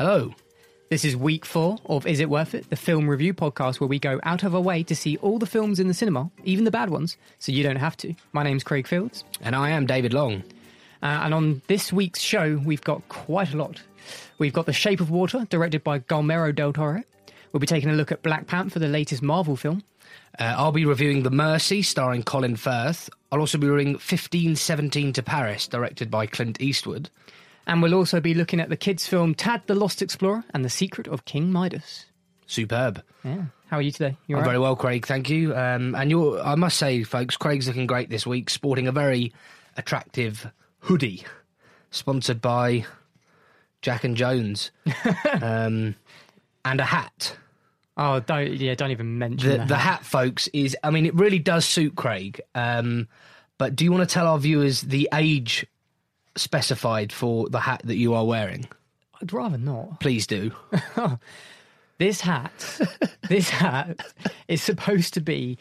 Hello. This is week four of Is It Worth It, the film review podcast where we go out of our way to see all the films in the cinema, even the bad ones, so you don't have to. My name's Craig Fields, And I am David Long. uh, and on this week's show, we've got quite a lot. We've got The Shape of Water, directed by Guillermo del Toro. We'll be taking a look at Black Panther, the latest Marvel film. Uh, I'll be reviewing The Mercy, starring Colin Firth. I'll also be reviewing 1517 to Paris, directed by Clint Eastwood. And we'll also be looking at the kids' film Tad the Lost Explorer and The Secret of King Midas. Superb. Yeah. How are you today? You I'm right? very well, Craig. Thank you. Um, and you're, I must say, folks, Craig's looking great this week, sporting a very attractive hoodie, sponsored by Jack and Jones, um, and a hat. Oh, don't yeah, don't even mention The, the hat, folks, is I mean, it really does suit Craig. Um, but do you want to tell our viewers the age specified for the hat that you are wearing? I'd rather not. Please do. This hat, this hat is supposed to be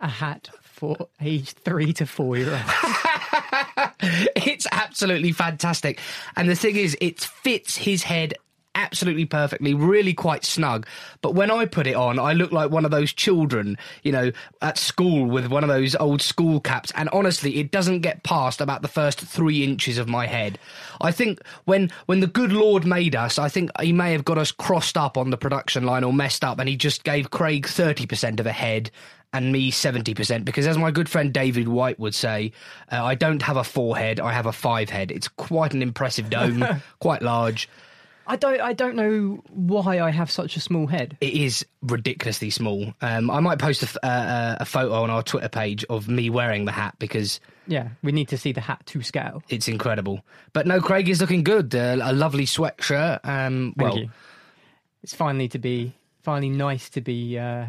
a hat for age three to four year olds. it's absolutely fantastic. And the thing is, it fits his head absolutely perfectly, really quite snug. But when I put it on, I look like one of those children, you know, at school with one of those old school caps. And honestly, it doesn't get past about the first three inches of my head. I think when when the good Lord made us, I think he may have got us crossed up on the production line or messed up, and he just gave Craig thirty percent of a head and me 70% because as my good friend David White would say, uh, I don't have a forehead, I have a five head. It's quite an impressive dome, quite large. I don't, I don't know why I have such a small head. It is ridiculously small. Um, I might post a, f- uh, uh, a photo on our Twitter page of me wearing the hat because Yeah, we need to see the hat to scale. it's incredible. But no, Craig is looking good. Uh, a lovely sweatshirt. Um, Thank well, you. It's finally to be, finally nice to be, uh,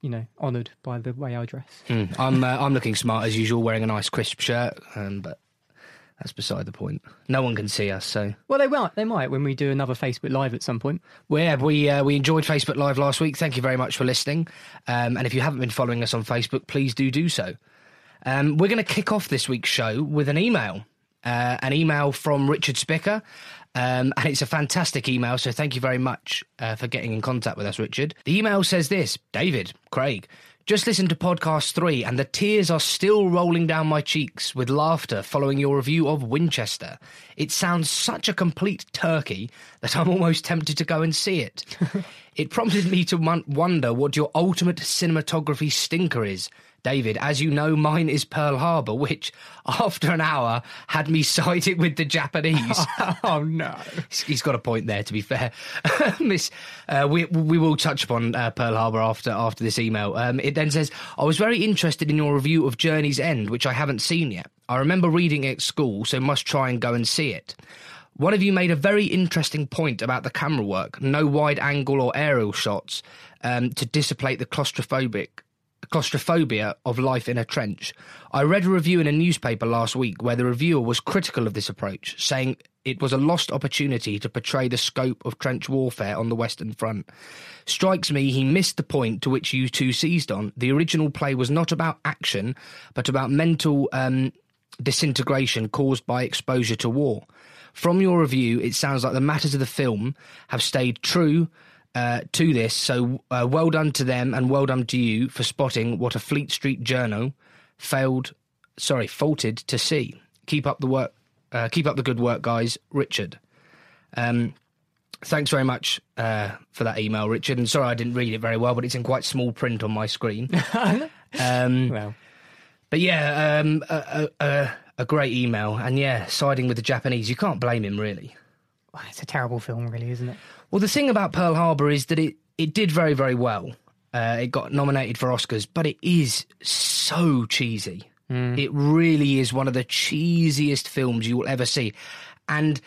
you know, honoured by the way I dress. mm, I'm uh, I'm looking smart as usual, wearing a nice crisp shirt. Um, but that's beside the point. No one can see us, so Well, they might, they might when we do another Facebook Live at some point. Well, yeah, we uh, we enjoyed Facebook Live last week. Thank you very much for listening. Um, and if you haven't been following us on Facebook, please do do so. Um, we're going to kick off this week's show with an email, uh, an email from Richard Spicker. Um, and it's a fantastic email, so thank you very much uh, for getting in contact with us, Richard. The email says this David, Craig, just listened to podcast three, and the tears are still rolling down my cheeks with laughter following your review of Winchester. It sounds such a complete turkey that I'm almost tempted to go and see it. it prompted me to wonder what your ultimate cinematography stinker is. David, as you know, mine is Pearl Harbor, which, after an hour, had me sided with the Japanese. oh no! He's got a point there. To be fair, Miss, uh, we we will touch upon uh, Pearl Harbor after after this email. Um, it then says, "I was very interested in your review of Journey's End, which I haven't seen yet. I remember reading it at school, so must try and go and see it." One of you made a very interesting point about the camera work, no wide angle or aerial shots um, to dissipate the claustrophobic claustrophobia of life in a trench. I read a review in a newspaper last week where the reviewer was critical of this approach, saying it was a lost opportunity to portray the scope of trench warfare on the Western Front. Strikes me he missed the point to which you two seized on. The original play was not about action, but about mental um, disintegration caused by exposure to war. From your review, it sounds like the matters of the film have stayed true uh, to this. So uh, well done to them, and well done to you for spotting what a Fleet Street journal failed, sorry, faulted to see. Keep up the work. Uh, keep up the good work, guys. Richard. Um, thanks very much uh, for that email, Richard. And sorry I didn't read it very well, but it's in quite small print on my screen. um, Well, but yeah, um, a, a, a, a great email, and yeah, siding with the Japanese. You can't blame him, really. it's a terrible film, really, isn't it? Well, the thing about Pearl Harbor is that it, it did very, very well. Uh, it got nominated for Oscars, but it is so cheesy. It really is one of the cheesiest films you will ever see. And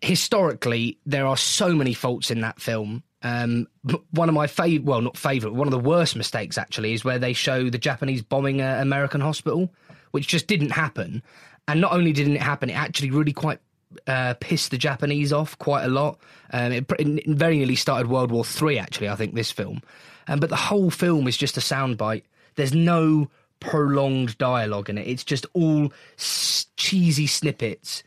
historically, there are so many faults in that film. Um, one of my favorite, well, not favorite, one of the worst mistakes actually is where they show the Japanese bombing an American hospital, which just didn't happen. And not only didn't it happen, it actually really quite uh, pissed the Japanese off quite a lot. Um, it, it very nearly started World War Three. Actually, I think this film, um, but the whole film is just a soundbite. There's no prolonged dialogue in it. It's just all s- cheesy snippets.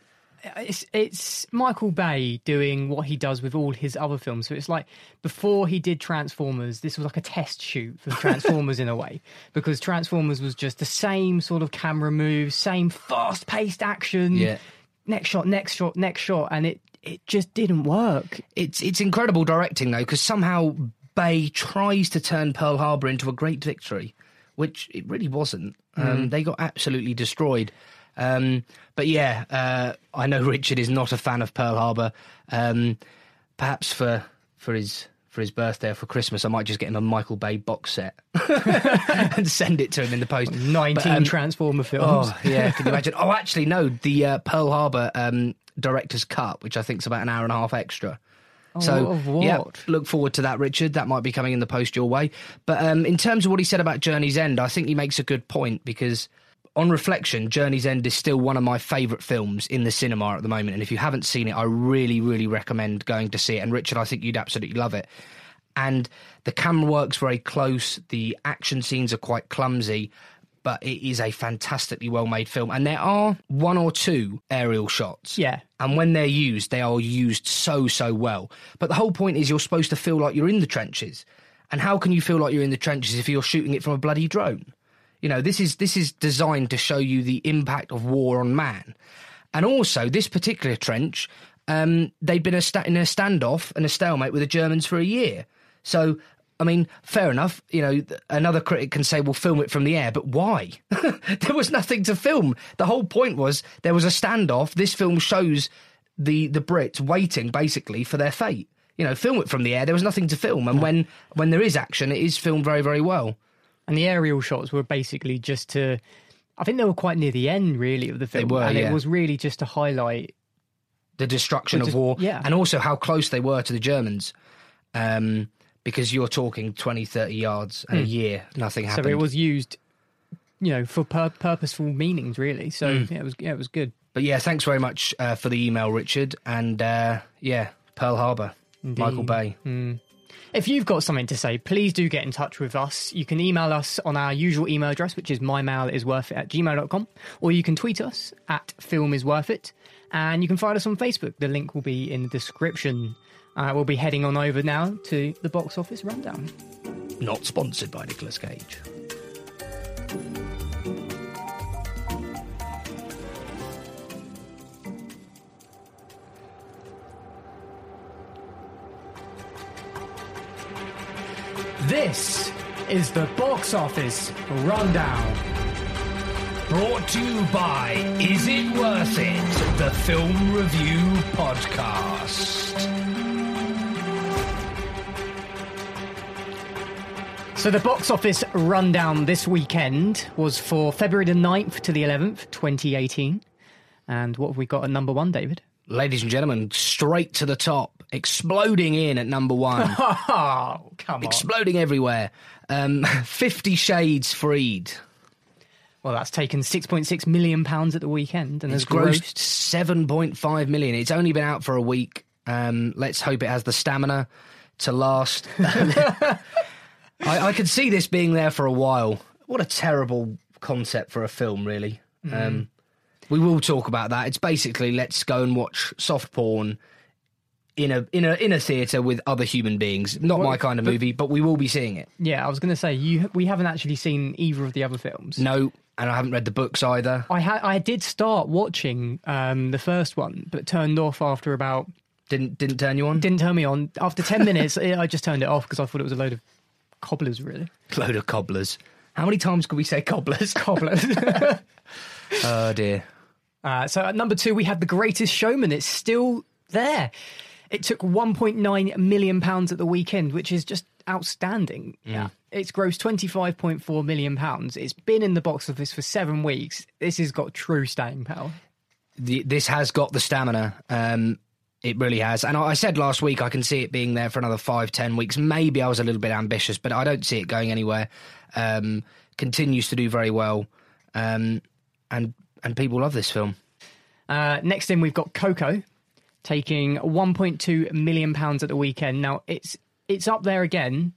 it's it's Michael Bay doing what he does with all his other films. So it's like before he did Transformers, this was like a test shoot for Transformers in a way, because Transformers was just the same sort of camera moves, same fast paced action. Yeah. Next shot, next shot, next shot, and it it just didn't work. It's it's incredible directing though, because somehow Bay tries to turn Pearl Harbor into a great victory, which it really wasn't. Um, They got absolutely destroyed. Um, but yeah, uh, I know Richard is not a fan of Pearl Harbor. Um, perhaps for for his for his birthday or for Christmas, I might just get him a Michael Bay box set and send it to him in the post. Nineteen But, um, Transformer films. Oh yeah, can you imagine? Oh, actually, no. The uh, Pearl Harbor um, director's cut, which I think is about an hour and a half extra. so yeah, look forward to that, Richard. That might be coming in the post your way. But um, in terms of what he said about Journey's End, I think he makes a good point because. On reflection, Journey's End is still one of my favourite films in the cinema at the moment. And if you haven't seen it, I really, really recommend going to see it. And Richard, I think you'd absolutely love it and the camera works very close. The action scenes are quite clumsy, but it is a fantastically well made film. And there are one or two aerial shots. Yeah. And when they're used, they are used so, so well. But the whole point is you're supposed to feel like you're in the trenches. And how can you feel like you're in the trenches if you're shooting it from a bloody drone? You know, this is this is designed to show you the impact of war on man. And also, this particular trench, um, they've been a sta- in a standoff and a stalemate with the Germans for a year. So, I mean, fair enough. You know, another critic can say, "Well, film it from the air," but why? there was nothing to film. The whole point was there was a standoff. This film shows the the Brits waiting basically for their fate. You know, film it from the air. There was nothing to film, and when when there is action, it is filmed very very well. And the aerial shots were basically just to, I think they were quite near the end, really, of the film. were, and yeah. it was really just to highlight. the destruction of war yeah. and also how close they were to the Germans. Um, because you're talking 20, 30 yards and a year, nothing happened. Hmm. So it was used, you know, for pur- purposeful meanings, really. So Mm. yeah, it was yeah, it was good. But yeah, thanks very much uh, for the email, Richard. And uh, yeah, Pearl Harbor, Michael Bay. If you've got something to say, please do get in touch with us. You can email us on our usual email address, which is mymail.isworthit at gmail.com, or you can tweet us at filmisworthit, and you can find us on Facebook. The link will be in the description. Uh, we'll be heading on over now to the box office rundown. Not sponsored by Nicolas Cage. This is the box office rundown. Brought to you by Is It Worth It? The Film Review Podcast. So the box office rundown this weekend was for February the 9th to the 11th, 2018. And what have we got at number one, David? Ladies and gentlemen, straight to the top, exploding in at number one. Oh, come on. exploding everywhere. Um, Fifty Shades Freed. Well, that's taken 6.6 million pounds at the weekend and It's has grossed. grossed 7.5 million. It's only been out for a week. Um, let's hope it has the stamina to last. I, I could see this being there for a while. What a terrible concept for a film, really. Um, we will talk about that. It's basically let's go and watch soft porn in a in a in a theater with other human beings. Not Well, my kind of but- movie, but we will be seeing it. Yeah, I was going to say you. We haven't actually seen either of the other films. No, and I haven't read the books either. I had. I did start watching um, the first one, but turned off after about. Didn't didn't turn you on. Didn't turn me on after ten minutes. I just turned it off because I thought it was a load of cobblers. Really, Load of cobblers. How many times could we say cobblers? cobblers. Oh dear. Uh, so at number two, we had The Greatest Showman. It's still there. It took 1.9 million pounds at the weekend, which is just outstanding. Yeah. It's grossed 25.4 million pounds. It's been in the box office for 7 weeks. This has got true staying power. the, this has got the stamina. Um, it really has. And I I said last week I can see it being there for another five, ten weeks. Maybe I was a little bit ambitious, but I don't see it going anywhere. Um, continues to do very well, um, and and people love this film. Uh, next in, we've got Coco taking 1.2 million pounds at the weekend. Now it's it's up there again.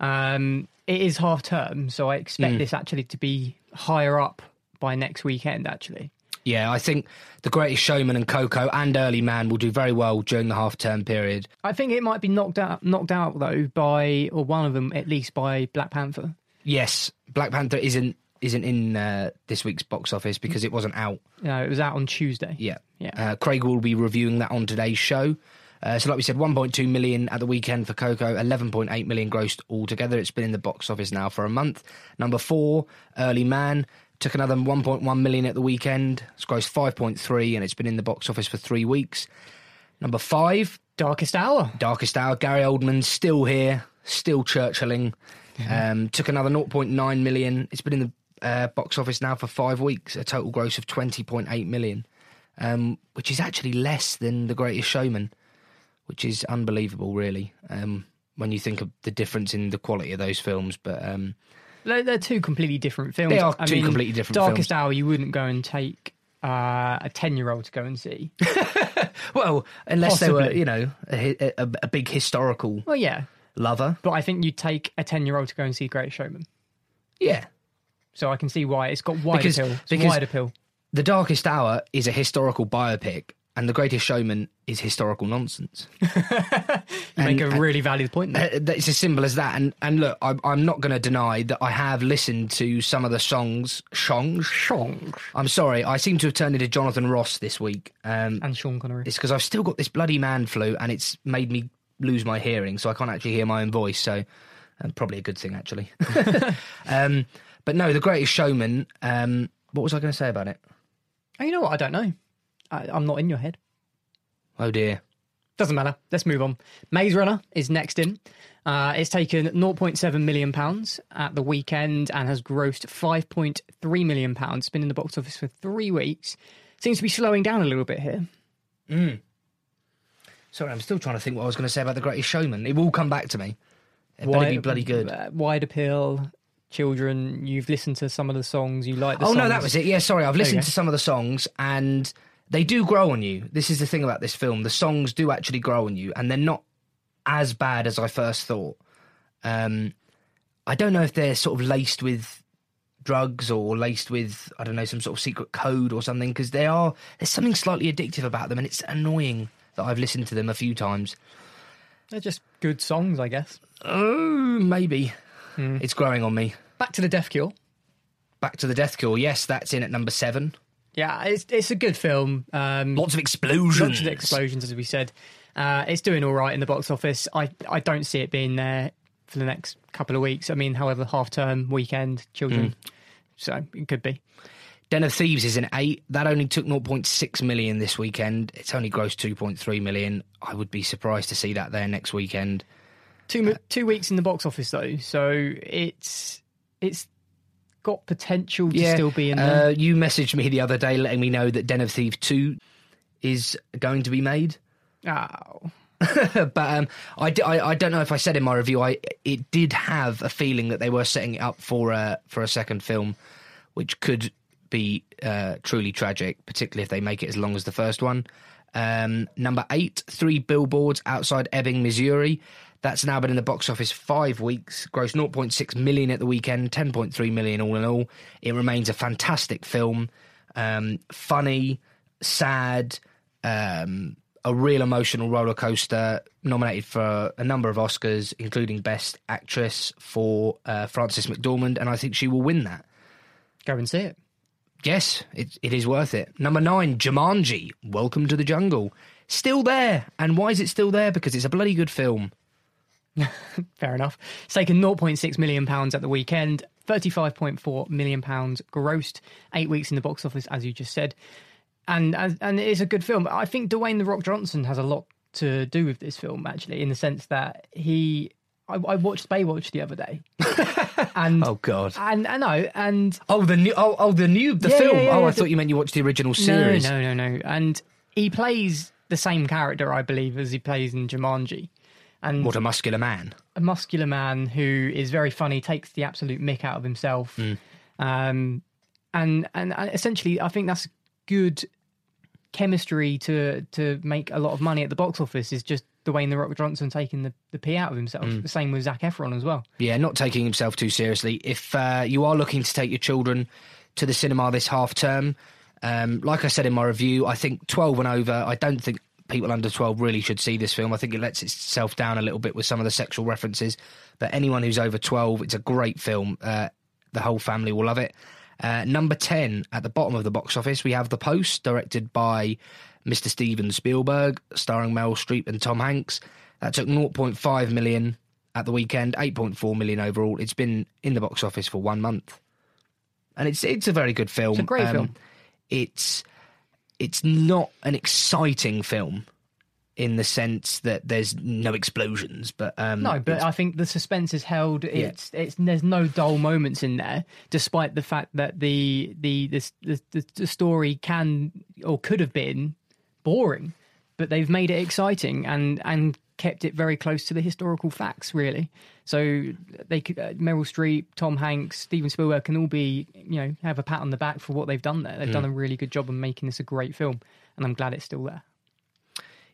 Um, it is half term, so I expect this actually to be higher up by next weekend. Actually, Yeah, I think The Greatest Showman and Coco and Early Man will do very well during the half term period. I think it might be knocked out knocked out though by or one of them at least by Black Panther. Yes, Black Panther isn't isn't in uh, this week's box office because it wasn't out. Know, it was out on Tuesday. Yeah. Yeah. Uh, Craig will be reviewing that on today's show. Uh, so, like we said, 1.2 million at the weekend for Coco, 11.8 million grossed altogether. It's been in the box office now for a month. Number four, Early Man, took another 1.1 million at the weekend. It's grossed 5.3, and it's been in the box office for three weeks. Number five, Darkest Hour. Darkest Hour, Gary Oldman's still here, still Churchilling. Um, took another 0.9 million. It's been in the uh, box office now for five weeks, a total gross of 20.8 million, um, which is actually less than The Greatest Showman, which is unbelievable, really, um, when you think of the difference in the quality of those films. But um, They're, two completely different films. They are I two mean, completely different Darkest films. Hour, you wouldn't go and take uh, a ten-year-old to go and see. well, unless they were, you know, a, a, a big historical well, yeah, lover, but I think you'd take a ten-year-old to go and see Great Showman. yeah. So I can see why it's got wider Because- appeal. It's wide appeal. The Darkest Hour is a historical biopic, and The Greatest Showman is historical nonsense. You make a really valid point there. Uh, It's as simple as that. And and look, I, I'm not going to deny that I have listened to some of the songs. Songs. Shong I'm sorry, I seem to have turned into Jonathan Ross this week. Um, and Sean Connery. it's because I've still got this bloody man flu, and it's made me lose my hearing, so I can't actually hear my own voice. So, uh, probably a good thing actually. um, but no, The Greatest Showman. Um, what was I going to say about it? Oh, you know what? I don't know. I, I'm not in your head. Oh dear. Doesn't matter. Let's move on. Maze Runner is next in. Uh, it's taken 0.7 million pounds at the weekend and has grossed 5.3 million pounds. Been in the box office for three weeks. Seems to be slowing down a little bit here. Sorry, I'm still trying to think what I was going to say about The Greatest Showman. It will come back to me. It better be bloody good. Uh, wide appeal, children. You've listened to some of the songs. You like the oh songs. no, that was it. Yeah, sorry, I've listened to some of the songs and they do grow on you. This is the thing about this film: the songs do actually grow on you, and they're not as bad as I first thought. Um, I don't know if they're sort of laced with drugs or laced with I don't know some sort of secret code or something because they are. There's something slightly addictive about them, and it's annoying that I've listened to them a few times. They're just good songs, I guess. Oh, maybe it's growing on me. Back to the Death Cure. Back to the Death Cure. Yes, that's in at number seven. Yeah, it's it's a good film. Um, Lots of explosions. lots of explosions, as we said. Uh, it's doing all right in the box office. I I don't see it being there for the next couple of weeks. I mean, however, half term, weekend, children. So it could be. Den of Thieves is an eight. That only took 0.6 million this weekend. It's only grossed 2.3 million. I would be surprised to see that there next weekend. Two two weeks in the box office though, so it's it's got potential to still be in there. Uh, you messaged me the other day letting me know that Den of Thieves 2 is going to be made. Oh, but um, I, di- I, I don't know if I said in my review, I it did have a feeling that they were setting it up for a, for a second film, which could be uh, truly tragic, particularly if they make it as long as the first one. Um, number eight, Three Billboards Outside Ebbing, Missouri. That's now been in the box office five weeks, grossed 0.6 million at the weekend, 10.3 million all in all. It remains a fantastic film, um, funny, sad, um, a real emotional roller coaster. Nominated for a number of Oscars, including Best Actress for uh, Frances McDormand, and I think she will win that. go and see it. Yes, it, it is worth it. Number nine, Jumanji, Welcome to the Jungle. Still there. And why is it still there? Because it's a bloody good film. Fair enough. It's taken 0.6 million pounds at the weekend. 35.4 million pounds grossed. Eight weeks in the box office, as you just said, and and, and it is a good film. I think Dwayne the Rock Johnson has a lot to do with this film, actually, in the sense that he I, I watched Baywatch the other day, and Oh God. and I know, and Oh, the new. Oh, oh the new. The Yeah, film. yeah, yeah, oh, I the- thought you meant you watched the original series. no, no, no, no, and he plays the same character, I believe, as he plays in Jumanji, and What a muscular man. a muscular man who is very funny, takes the absolute mick out of himself, um, and and uh, essentially, I think that's good chemistry to to make a lot of money at the box office. Is just Dwayne the Rock Johnson taking the the pee out of himself. The same with Zac Efron as well. Yeah, not taking himself too seriously. If uh, you are looking to take your children to the cinema this half term, um, like I said in my review, I think 12 and over, I don't think people under 12 really should see this film. I think it lets itself down a little bit with some of the sexual references. But anyone who's over 12, it's a great film. Uh, the whole family will love it. Uh, number 10 at the bottom of the box office, we have The Post, directed by Mr. Steven Spielberg, starring Meryl Streep and Tom Hanks. That took 0.5 million at the weekend, 8.4 million overall. It's been in the box office for one month, and it's it's a very good film. It's a great film. It's it's not an exciting film in the sense that there's no explosions, but um, No, but I think the suspense is held. It's it's there's no dull moments in there, despite the fact that the the the the, the, the story can or could have been boring, but they've made it exciting and and kept it very close to the historical facts. Really, so they could uh, Meryl Streep, Tom Hanks, Steven Spielberg can all be you know have a pat on the back for what they've done there. They've done a really good job of making this a great film, and I'm glad it's still there.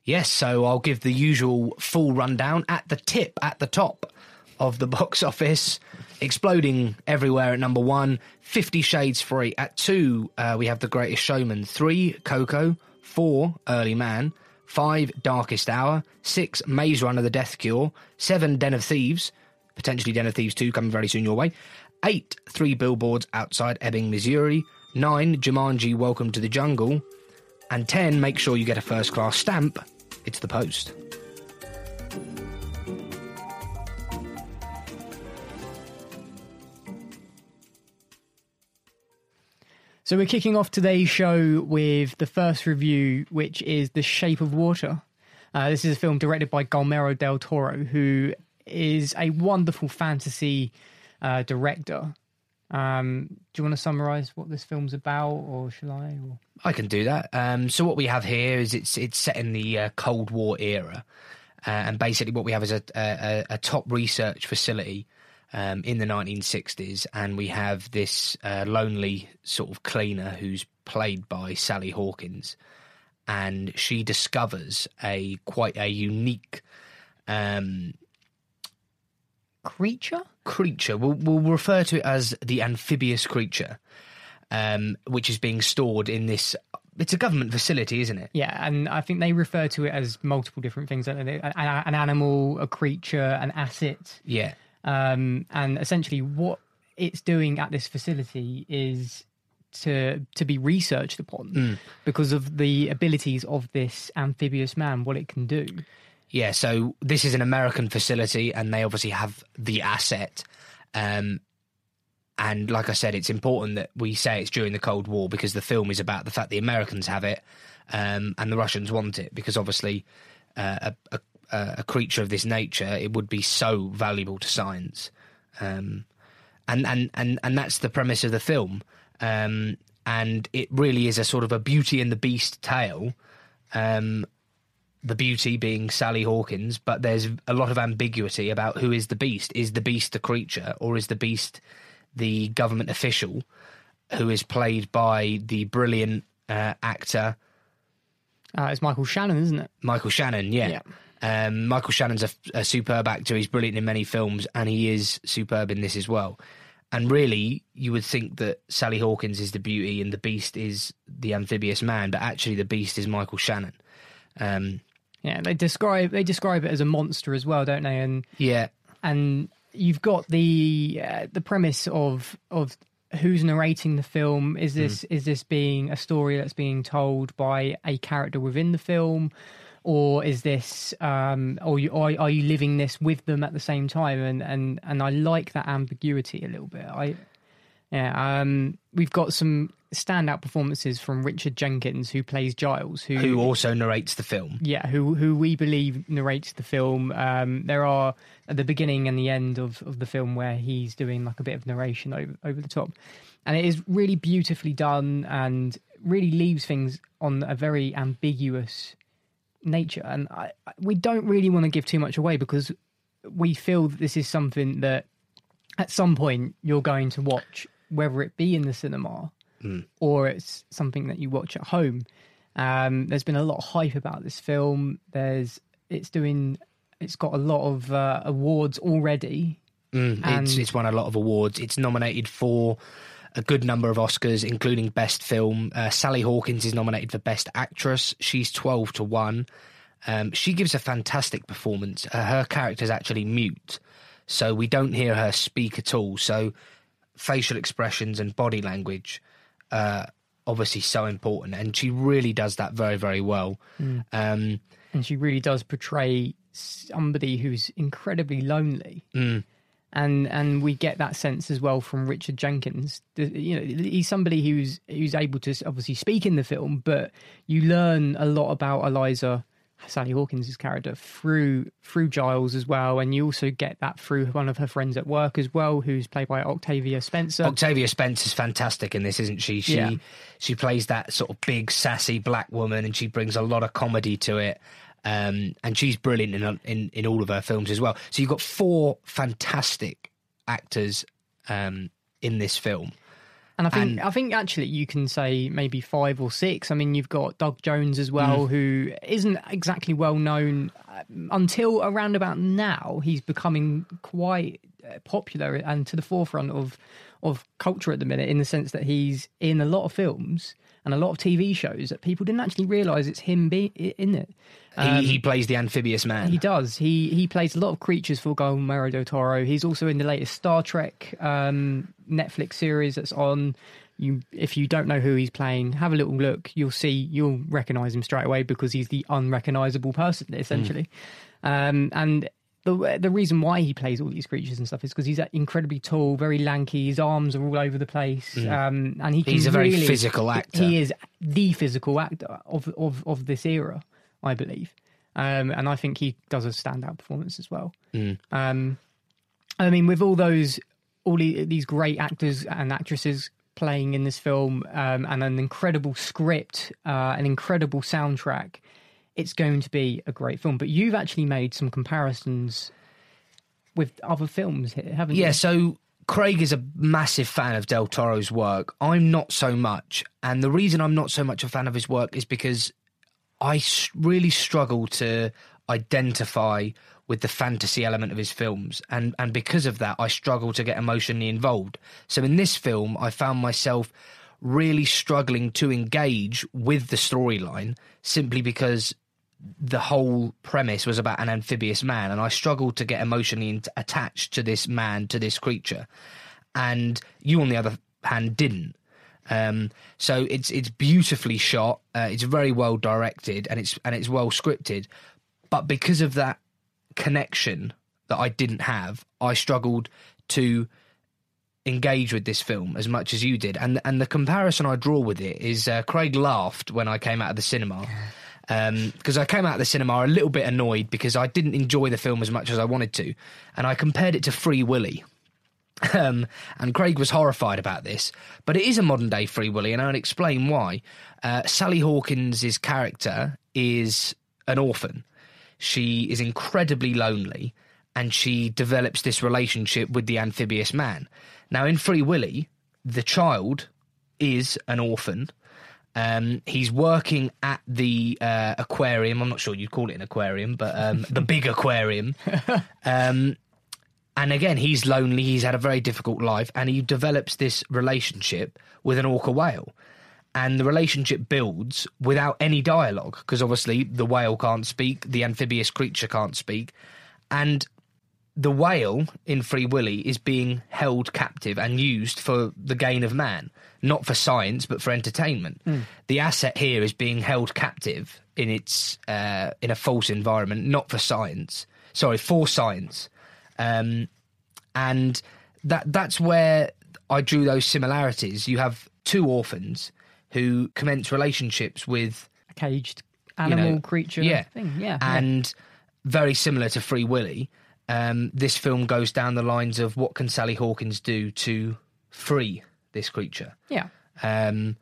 Yes, so I'll give the usual full rundown at the tip, at the top of the box office, exploding everywhere at number one, Fifty Shades Free. At two, uh, we have The Greatest Showman. Three, Coco. Four, Early Man. Five, Darkest Hour. Six, Maze Runner: The Death Cure. Seven, Den of Thieves. Potentially Den of Thieves 2 coming very soon your way. Eight, Three Billboards Outside Ebbing, Missouri. Nine, Jumanji: Welcome to the Jungle. And 10, make sure you get a first class stamp. It's the post. So we're kicking off today's show with the first review, which is The Shape of Water. Uh, this is a film directed by Guillermo del Toro, who is a wonderful fantasy uh, director. Um, do you want to summarize what this film's about, or shall I? Or... I can do that. Um, so what we have here is it's it's set in the uh, Cold War era, uh, and basically what we have is a a, a top research facility um, in the 1960s, and we have this uh, lonely sort of cleaner who's played by Sally Hawkins, and she discovers a quite a unique. Um, Creature? creature. We'll, we'll refer to it as the amphibious creature, um, which is being stored in this. It's a government facility, isn't it? Yeah, and I think they refer to it as multiple different things. An, an animal, a creature, an asset. Yeah. Um, and essentially what it's doing at this facility is to to be researched upon because of the abilities of this amphibious man, what it can do. Yeah, so this is an American facility, and they obviously have the asset. Um, and like I said, it's important that we say it's during the Cold War because the film is about the fact the Americans have it um, and the Russians want it because obviously uh, a, a, a creature of this nature it would be so valuable to science. Um, and, and, and, and that's the premise of the film. Um, and it really is a sort of a Beauty and the Beast tale. Um, the beauty being Sally Hawkins, but there's a lot of ambiguity about who is the beast. Is the beast the creature, or is the beast the government official who is played by the brilliant uh, actor Uh, it's Michael Shannon, isn't it? Michael Shannon? Yeah. Um, Michael Shannon's a, a superb actor. He's brilliant in many films, and he is superb in this as well. And really, you would think that Sally Hawkins is the beauty and the beast is the amphibious man, but actually, the beast is Michael Shannon. Um, Yeah, they describe they describe it as a monster as well, don't they? And yeah, and you've got the uh, the premise of of who's narrating the film. Is this is this being a story that's being told by a character within the film, or is this um, or you or are you living this with them at the same time? And and and I like that ambiguity a little bit. I yeah, um, we've got some standout performances from Richard Jenkins, who plays Giles, who, Who also narrates the film. yeah, who who we believe narrates the film. Um, there are at the beginning and the end of, of the film where he's doing like a bit of narration over over the top, and it is really beautifully done and really leaves things on a very ambiguous nature. And I, we don't really want to give too much away because we feel that this is something that at some point you're going to watch, whether it be in the cinema or it's something that you watch at home. Um, there's been a lot of hype about this film. There's it's doing it's got a lot of uh, awards already. Mm, it's, it's won a lot of awards. It's nominated for a good number of Oscars, including Best Film. Uh, Sally Hawkins is nominated for Best Actress. She's 12 to 1. Um, she gives a fantastic performance. Uh, her character's actually mute, so we don't hear her speak at all. So facial expressions and body language uh, obviously so important, and she really does that very, very well. Um, and she really does portray somebody who's incredibly lonely. Mm. And and we get that sense as well from Richard Jenkins. You know, he's somebody who's who's able to obviously speak in the film, but you learn a lot about Eliza Sally Hawkins' character through through Giles as well, and you also get that through one of her friends at work as well, who's played by Octavia Spencer. Octavia Spencer's fantastic in this, isn't she? She Yeah. she plays that sort of big, sassy black woman, and she brings a lot of comedy to it. Um, and she's brilliant in, in in all of her films as well. So you've got four fantastic actors um, in this film. And I think And- I think actually you can say maybe five or six. I mean, you've got Doug Jones as well, who isn't exactly well known um, until around about now. He's becoming quite uh, popular and to the forefront of of culture at the minute, in the sense that he's in a lot of films and a lot of TV shows that people didn't actually realise it's him be in it. He, he plays the amphibious man. He does. He he plays a lot of creatures for Guillermo del Toro. He's also in the latest Star Trek um, Netflix series that's on. You, if you don't know who he's playing, have a little look. You'll see. You'll recognise him straight away because he's the unrecognisable person, essentially. Um, and the the reason why he plays all these creatures and stuff is because he's incredibly tall, very lanky. His arms are all over the place, um, and he He's a very really- physical actor. He is the physical actor of of of this era, I believe. Um, and I think he does a standout performance as well. Um, I mean, with all those, all these great actors and actresses playing in this film, um, and an incredible script, uh, an incredible soundtrack, it's going to be a great film. But you've actually made some comparisons with other films here, haven't you? Yeah, so Craig is a massive fan of Del Toro's work. I'm not so much. And the reason I'm not so much a fan of his work is because I really struggle to identify with the fantasy element of his films. And, and because of that, I struggle to get emotionally involved. So in this film, I found myself really struggling to engage with the storyline simply because the whole premise was about an amphibious man, and I struggled to get emotionally attached to this man, to this creature. And you, on the other hand, didn't. Um, so it's it's beautifully shot. Uh, it's very well directed, and it's and it's well scripted. But because of that connection that I didn't have, I struggled to engage with this film as much as you did. And and the comparison I draw with it is uh, Craig laughed when I came out of the cinema because I came out of the cinema a little bit annoyed because I didn't enjoy the film as much as I wanted to, and I compared it to Free Willy. Um, and Craig was horrified about this, but it is a modern day Free Willy, and I'll explain why. Uh, Sally Hawkins' character is an orphan. She is incredibly lonely, and she develops this relationship with the amphibious man. Now, in Free Willy, the child is an orphan. Um, he's working at the uh, aquarium. I'm not sure you'd call it an aquarium, but um, the big aquarium. Um, and again, he's lonely. He's had a very difficult life, and he develops this relationship with an orca whale. And the relationship builds without any dialogue, because obviously the whale can't speak, the amphibious creature can't speak, and the whale in Free Willy is being held captive and used for the gain of man, not for science but for entertainment. The asset here is being held captive in its uh, in a false environment, not for science. Sorry, for science, um, and that that's where I drew those similarities. You have two orphans who commence relationships with A caged animal know, creature yeah, thing. Yeah. yeah. and very similar to Free Willy. Um, this film goes down the lines of what can Sally Hawkins do to free this creature. yeah. Um,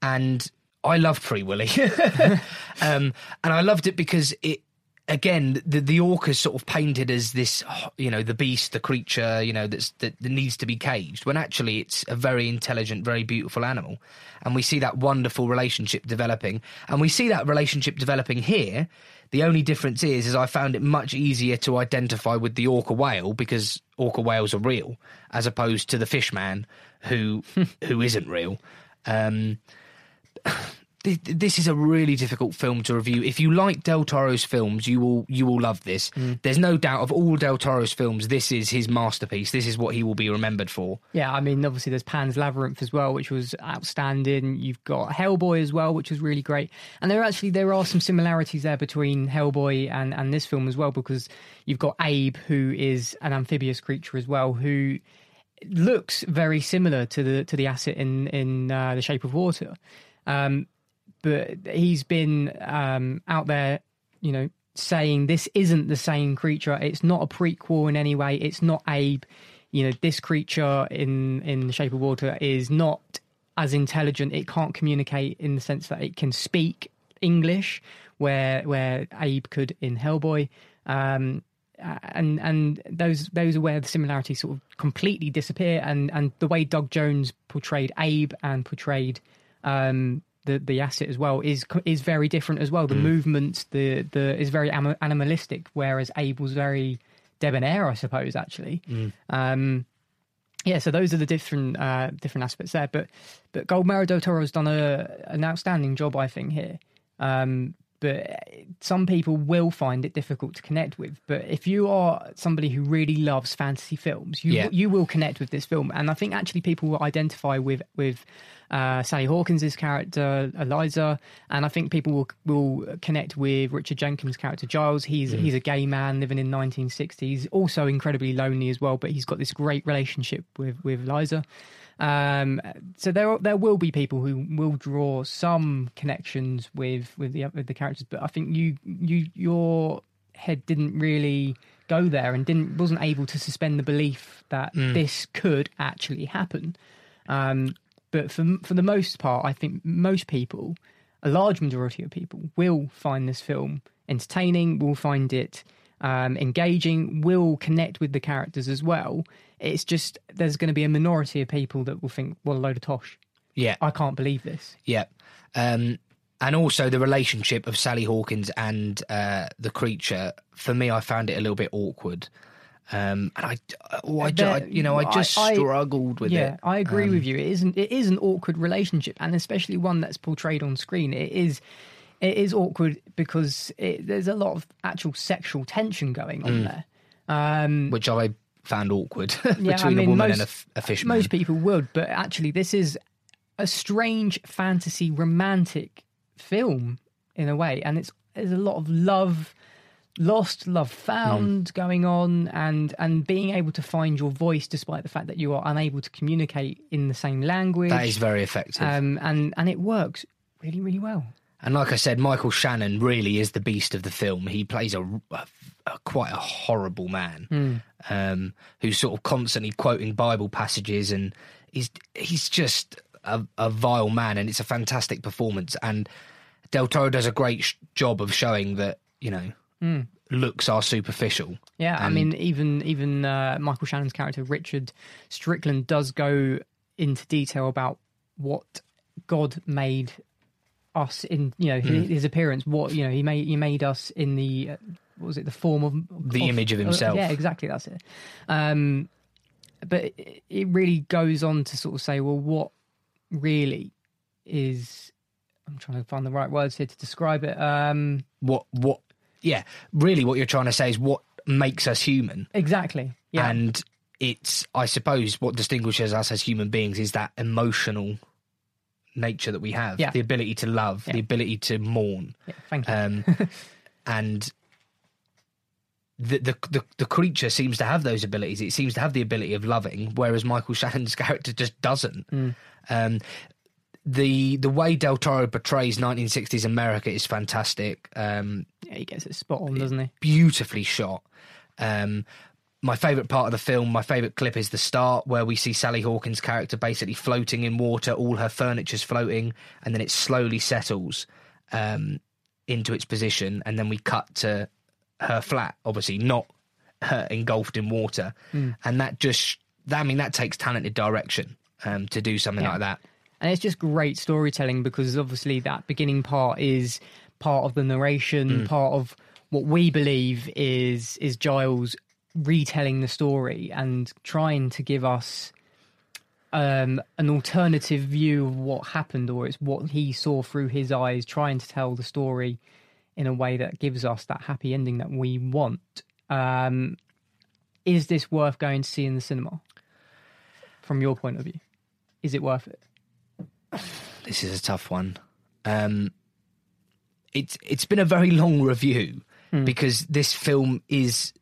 and I loved Free Willy, um, and I loved it because it again the the orc is sort of painted as this you know the beast, the creature you know that's that, that needs to be caged when actually it's a very intelligent, very beautiful animal, and we see that wonderful relationship developing, and we see that relationship developing here. The only difference is, is I found it much easier to identify with the orca whale because orca whales are real, as opposed to the fishman who who isn't real. Um, this is a really difficult film to review. If you like Del Toro's films, you will you will love this. There's no doubt of all Del Toro's films, this is his masterpiece. This is what he will be remembered for. Yeah, I mean, obviously there's Pan's Labyrinth as well, which was outstanding. You've got Hellboy as well, which was really great. And there are actually there are some similarities there between Hellboy and and this film as well, because you've got Abe, who is an amphibious creature as well, who looks very similar to the to the asset in in uh, The Shape of Water. Um, but he's been um, out there, you know, saying this isn't the same creature. It's not a prequel in any way. It's not Abe. You know, this creature in in the Shape of Water is not as intelligent. It can't communicate in the sense that it can speak English, where where Abe could in Hellboy. Um, and and those those are where the similarities sort of completely disappear. And and the way Doug Jones portrayed Abe and portrayed um, the the asset as well is is very different as well. The movements, the the is very animalistic, whereas Abe's very debonair, I suppose. Actually, um, yeah. So those are the different uh, different aspects there. But but Guillermo del Toro has done a an outstanding job, I think here. Um, but some people will find it difficult to connect with. But if you are somebody who really loves fantasy films, you Yeah. you will connect with this film. And I think actually people will identify with with uh, Sally Hawkins' character Eliza, and I think people will will connect with Richard Jenkins' character Giles. He's he's a gay man living in 1960s, also incredibly lonely as well, but he's got this great relationship with with Eliza. Um, so there there will be people who will draw some connections with with the with the characters, but I think you you your head didn't really go there and didn't wasn't able to suspend the belief that this could actually happen. Um, but for for the most part, I think most people, a large majority of people, will find this film entertaining. Will find it um, engaging. Will connect with the characters as well. It's just there's going to be a minority of people that will think, "What a load of tosh! Yeah, I can't believe this." yeah. Um, and also the relationship of Sally Hawkins and uh, the creature. For me, I found it a little bit awkward. Um, and I, oh, I, I- you know, I just I- struggled with it. yeah, it. I agree Um, with you. It isn't. It is an awkward relationship, and especially one that's portrayed on screen. It is. It is awkward because it, there's a lot of actual sexual tension going Mm. on there. Um, which I found awkward Yeah, between I mean, a woman most, and a, a fishman. Most people would, but actually, this is a strange fantasy romantic film in a way, and it's there's a lot of love lost, love found Hmm. going on, and and being able to find your voice despite the fact that you are unable to communicate in the same language. that is very effective. um, and and it works really, really well. And like I said, Michael Shannon really is the beast of the film. He plays a, a- a- quite a horrible man um, who's sort of constantly quoting Bible passages, and he's he's just a, a vile man. And it's a fantastic performance. And Del Toro does a great sh- job of showing that you know looks are superficial. Yeah, I mean, even even uh, Michael Shannon's character Richard Strickland does go into detail about what God made us in. You know, his, his appearance. What you know, he made he made us in the uh, what was it the form of The image of himself. yeah, exactly. That's it. Um, but it, it really goes on to sort of say, well, what really is? I'm trying to find the right words here to describe it. Um, What what? Yeah, really, what you're trying to say is what makes us human. exactly. Yeah. And it's, I suppose, what distinguishes us as human beings is that emotional nature that we have Yeah. the ability to love, Yeah. the ability to mourn. yeah thank you. Um, and the, the, the, the creature seems to have those abilities. It seems to have the ability of loving, whereas Michael Shannon's character just doesn't. Mm. Um, the the way Del Toro portrays 1960s America is fantastic. Um, Yeah, he gets it spot on, doesn't he? beautifully shot. Um, my favourite part of the film, my favourite clip is the start where we see Sally Hawkins' character basically floating in water, all her furniture's floating, and then it slowly settles um, into its position, and then we cut to her flat, obviously not her engulfed in water, and that just, that, I mean, that takes talented direction um, to do something Yeah. like that. And it's just great storytelling because obviously that beginning part is part of the narration, part of what we believe is is Giles retelling the story and trying to give us um, an alternative view of what happened, or it's what he saw through his eyes, trying to tell the story in a way that gives us that happy ending that we want. Um, is this worth going to see in the cinema? From your point of view, is it worth it? This is a tough one. Um, it's it's been a very long review because this film is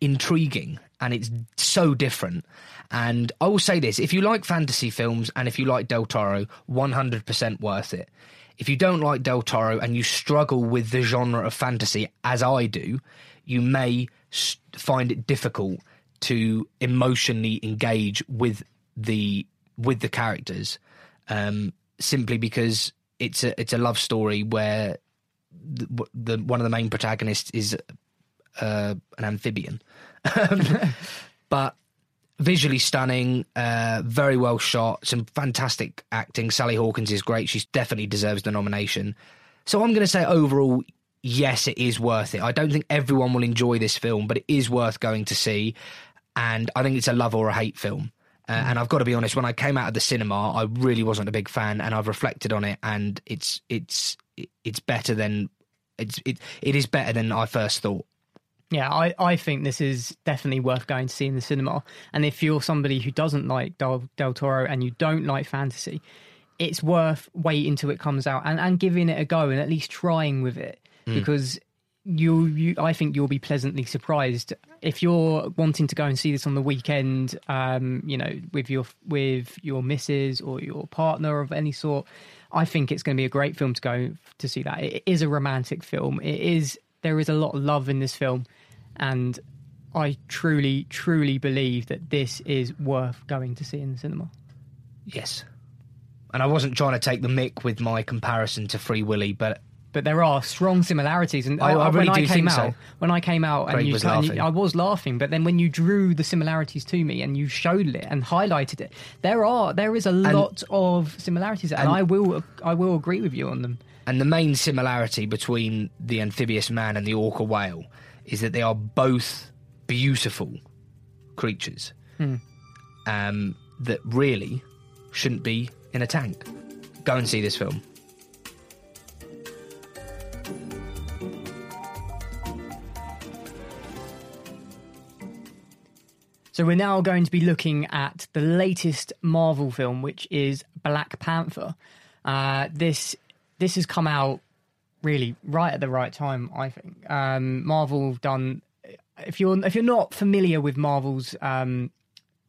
intriguing and it's so different. And I will say this: if you like fantasy films and if you like Del Toro, one hundred percent worth it. If you don't like Del Toro and you struggle with the genre of fantasy, as I do, you may find it difficult to emotionally engage with the with the characters um, simply because it's a it's a love story where the, the one of the main protagonists is uh, an amphibian, but visually stunning, uh, very well shot, some fantastic acting. Sally Hawkins is great; she definitely deserves the nomination. So I'm going to say overall, yes, it is worth it. I don't think everyone will enjoy this film, but it is worth going to see, and I think it's a love or a hate film. Uh, and I've got to be honest, when I came out of the cinema, I really wasn't a big fan, and I've reflected on it, and it's it's it's better than it's it it is better than I first thought. Yeah, I, I think this is definitely worth going to see in the cinema. And if you're somebody who doesn't like Del, Del Toro and you don't like fantasy, it's worth waiting till it comes out and, and giving it a go and at least trying with it because you you I think you'll be pleasantly surprised if you're wanting to go and see this on the weekend. Um, you know, with your with your missus or your partner of any sort. I think it's going to be a great film to go to see that. It is a romantic film. It is there is a lot of love in this film, and I truly, truly believe that this is worth going to see in the cinema. Yes, and I wasn't trying to take the mick with my comparison to Free Willy, but But there are strong similarities, and I- I when really I came out, so. when I came out, Craig and you, was and you- laughing. I was laughing. But then when you drew the similarities to me and you showed it and highlighted it, there are there is a lot of similarities, and, and- I will I will agree with you on them. And the main similarity between the amphibious man and the orca whale is that they are both beautiful creatures um, that really shouldn't be in a tank. Go and see this film. So we're now going to be looking at the latest Marvel film, which is Black Panther. Uh, this this has come out really right at the right time, I think. Um, Marvel done. If you're if you're not familiar with Marvel's um,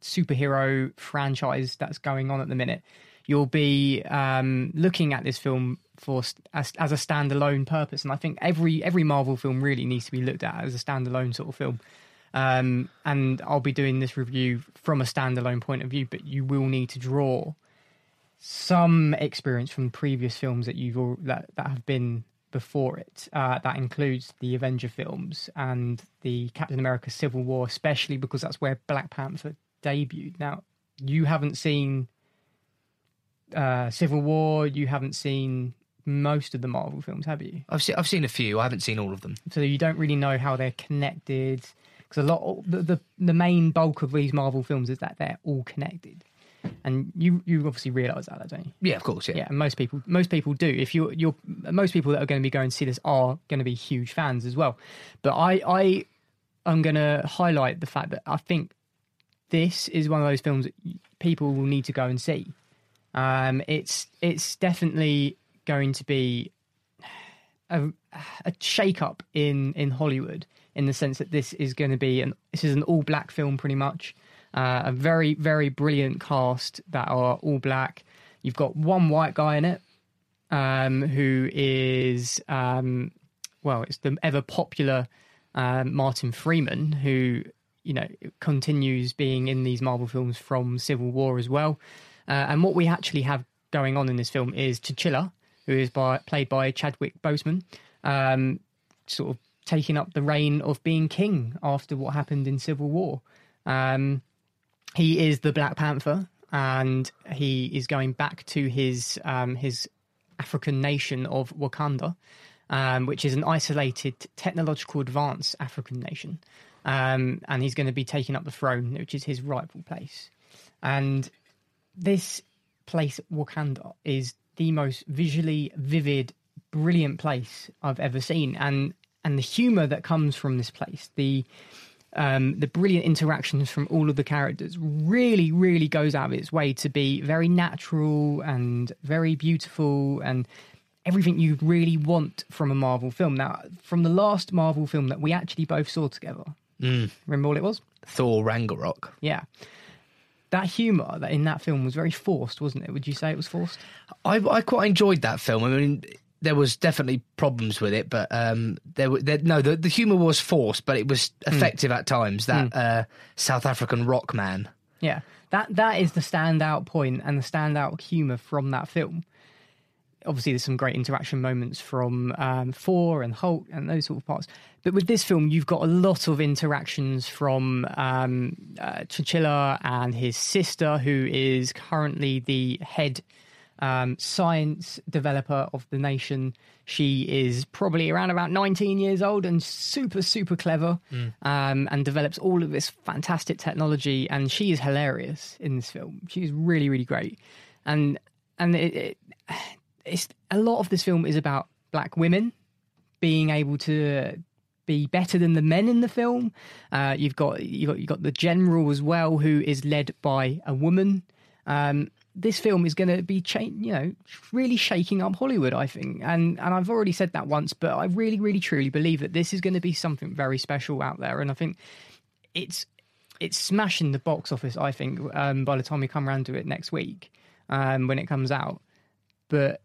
superhero franchise that's going on at the minute, you'll be um, looking at this film for as, as a standalone purpose. And I think every every Marvel film really needs to be looked at as a standalone sort of film. Um, and I'll be doing this review from a standalone point of view, but you will need to draw some experience from previous films that you've al- that that have been before it. Uh, that includes the Avenger films and the Captain America: Civil War, especially because that's where Black Panther debuted. Now, you haven't seen uh, Civil War, you haven't seen most of the Marvel films, have you? I've seen I've seen a few. I haven't seen all of them. so you don't really know how they're connected because a lot the, the the main bulk of these Marvel films is that they're all connected, and you you obviously realise that, don't you? Yeah, of course. Yeah. Yeah, and most people most people do. If you you're most people that are going to be going to see this are going to be huge fans as well. But I I am going to highlight the fact that I think this is one of those films that people will need to go and see. Um, it's it's definitely going to be a, a shake up in in Hollywood in the sense that this is going to be an this is an all black film pretty much. Uh, a very very brilliant cast that are all black. You've got one white guy in it um, who is, um, well, it's the ever popular um, Martin Freeman, who, you know, continues being in these Marvel films from Civil War as well. Uh, and what we actually have going on in this film is T'Challa, who is by, played by Chadwick Boseman, um, sort of taking up the reign of being king after what happened in Civil War. Um, he is the Black Panther, and he is going back to his um, his African nation of Wakanda, um, which is an isolated, technological, advanced African nation, um, and he's going to be taking up the throne, which is his rightful place. And this place, Wakanda, is the most visually vivid, brilliant place I've ever seen, and and the humor that comes from this place, the um, the brilliant interactions from all of the characters really, really goes out of its way to be very natural and very beautiful and everything you really want from a Marvel film. Now, from the last Marvel film that we actually both saw together, Mm. remember what it was? Thor Ragnarok. Yeah. That humour that in that film was very forced, wasn't it? Would you say it was forced? I, I quite enjoyed that film. I mean, there was definitely problems with it, but um, there were there, no the, the humor was forced, but it was effective at times. That uh, South African rock man. Yeah, that that is the standout point and the standout humour from that film. Obviously, there's some great interaction moments from um, Thor and Hulk and those sort of parts. But with this film, you've got a lot of interactions from um, uh, T'Challa and his sister, who is currently the head um, science developer of the nation. She is probably around about 19 years old and super, super clever um, and develops all of this fantastic technology. And she is hilarious in this film. She's really, really great. And and it, it, it's a lot of this film is about black women being able to be better than the men in the film. Uh, you've got you've got you've got the general as well, who is led by a woman. Um, this film is going to be, cha- you know, really shaking up Hollywood. I think, and and I've already said that once, but I really, really, truly believe that this is going to be something very special out there, and I think it's it's smashing the box office. I think um, by the time we come around to it next week, um, when it comes out, but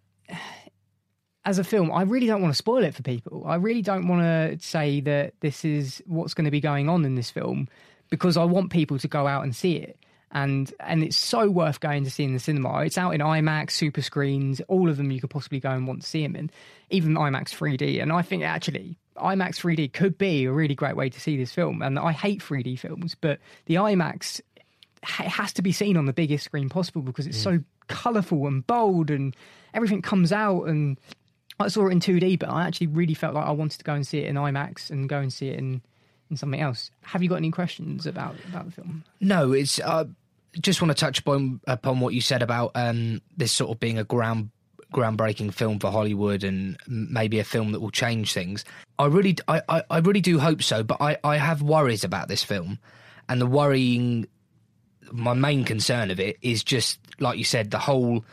as a film, I really don't want to spoil it for people. I really don't want to say that this is what's going to be going on in this film because I want people to go out and see it. And and it's so worth going to see in the cinema. It's out in IMAX, super screens, all of them you could possibly go and want to see them in, even IMAX 3D. And I think actually IMAX 3D could be a really great way to see this film. And I hate 3D films, but the IMAX it has to be seen on the biggest screen possible because it's so colourful and bold and everything comes out and I saw it in 2D but I actually really felt like I wanted to go and see it in IMAX and go and see it in in something else. Have you got any questions about about the film? No, it's uh, just want to touch upon upon what you said about um, this sort of being a ground groundbreaking film for Hollywood and maybe a film that will change things. I really, I, I, I really do hope so, but I, I have worries about this film, and the worrying, my main concern of it is just like you said, the whole.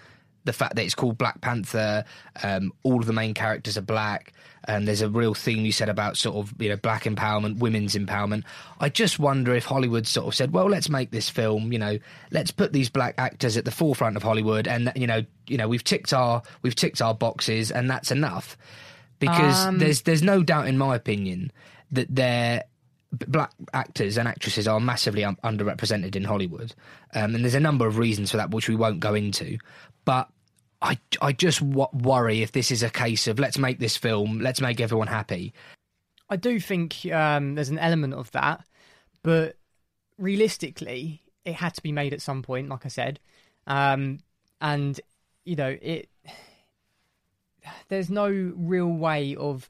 The fact that it's called Black Panther, um, all of the main characters are black, and there's a real theme you said about sort of you know black empowerment, women's empowerment. I just wonder if Hollywood sort of said, well, let's make this film. You know, let's put these black actors at the forefront of Hollywood, and you know, you know, we've ticked our we've ticked our boxes, and that's enough. Because Um, there's there's no doubt, in my opinion, that they're black actors and actresses are massively un- underrepresented in Hollywood, um, and there's a number of reasons for that, which we won't go into. But I, I just w- worry if this is a case of let's make this film, let's make everyone happy. I do think um, there's an element of that, but realistically, it had to be made at some point, like I said, um, and you know it. There's no real way of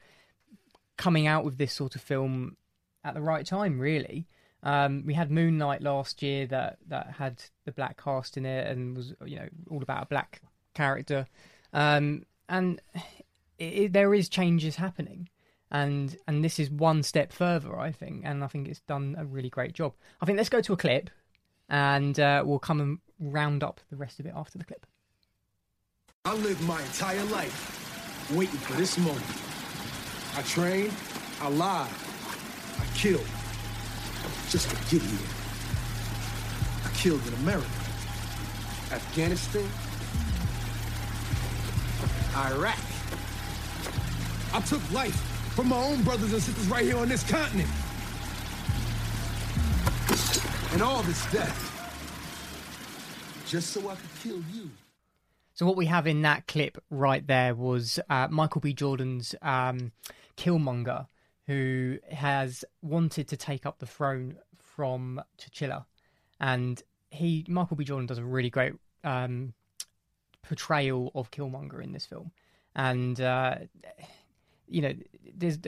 coming out with this sort of film at the right time, really. Um, we had Moonlight last year that that had the black cast in it and was you know all about a black character, um, and it, it, there is changes happening and and this is one step further, I think, and I think it's done a really great job. I think let's go to a clip, and uh, we'll come and round up the rest of it after the clip. I lived my entire life waiting for this moment. I trained, I lied, I killed, just to get here. I killed in America, Afghanistan, Iraq. I took life from my own brothers and sisters right here on this continent. And all this death. Just so I could kill you. So what we have in that clip right there was uh, Michael B. Jordan's um, Killmonger, who has wanted to take up the throne from T'Challa, and he Michael B. Jordan does a really great um, portrayal of Killmonger in this film, and uh, you know,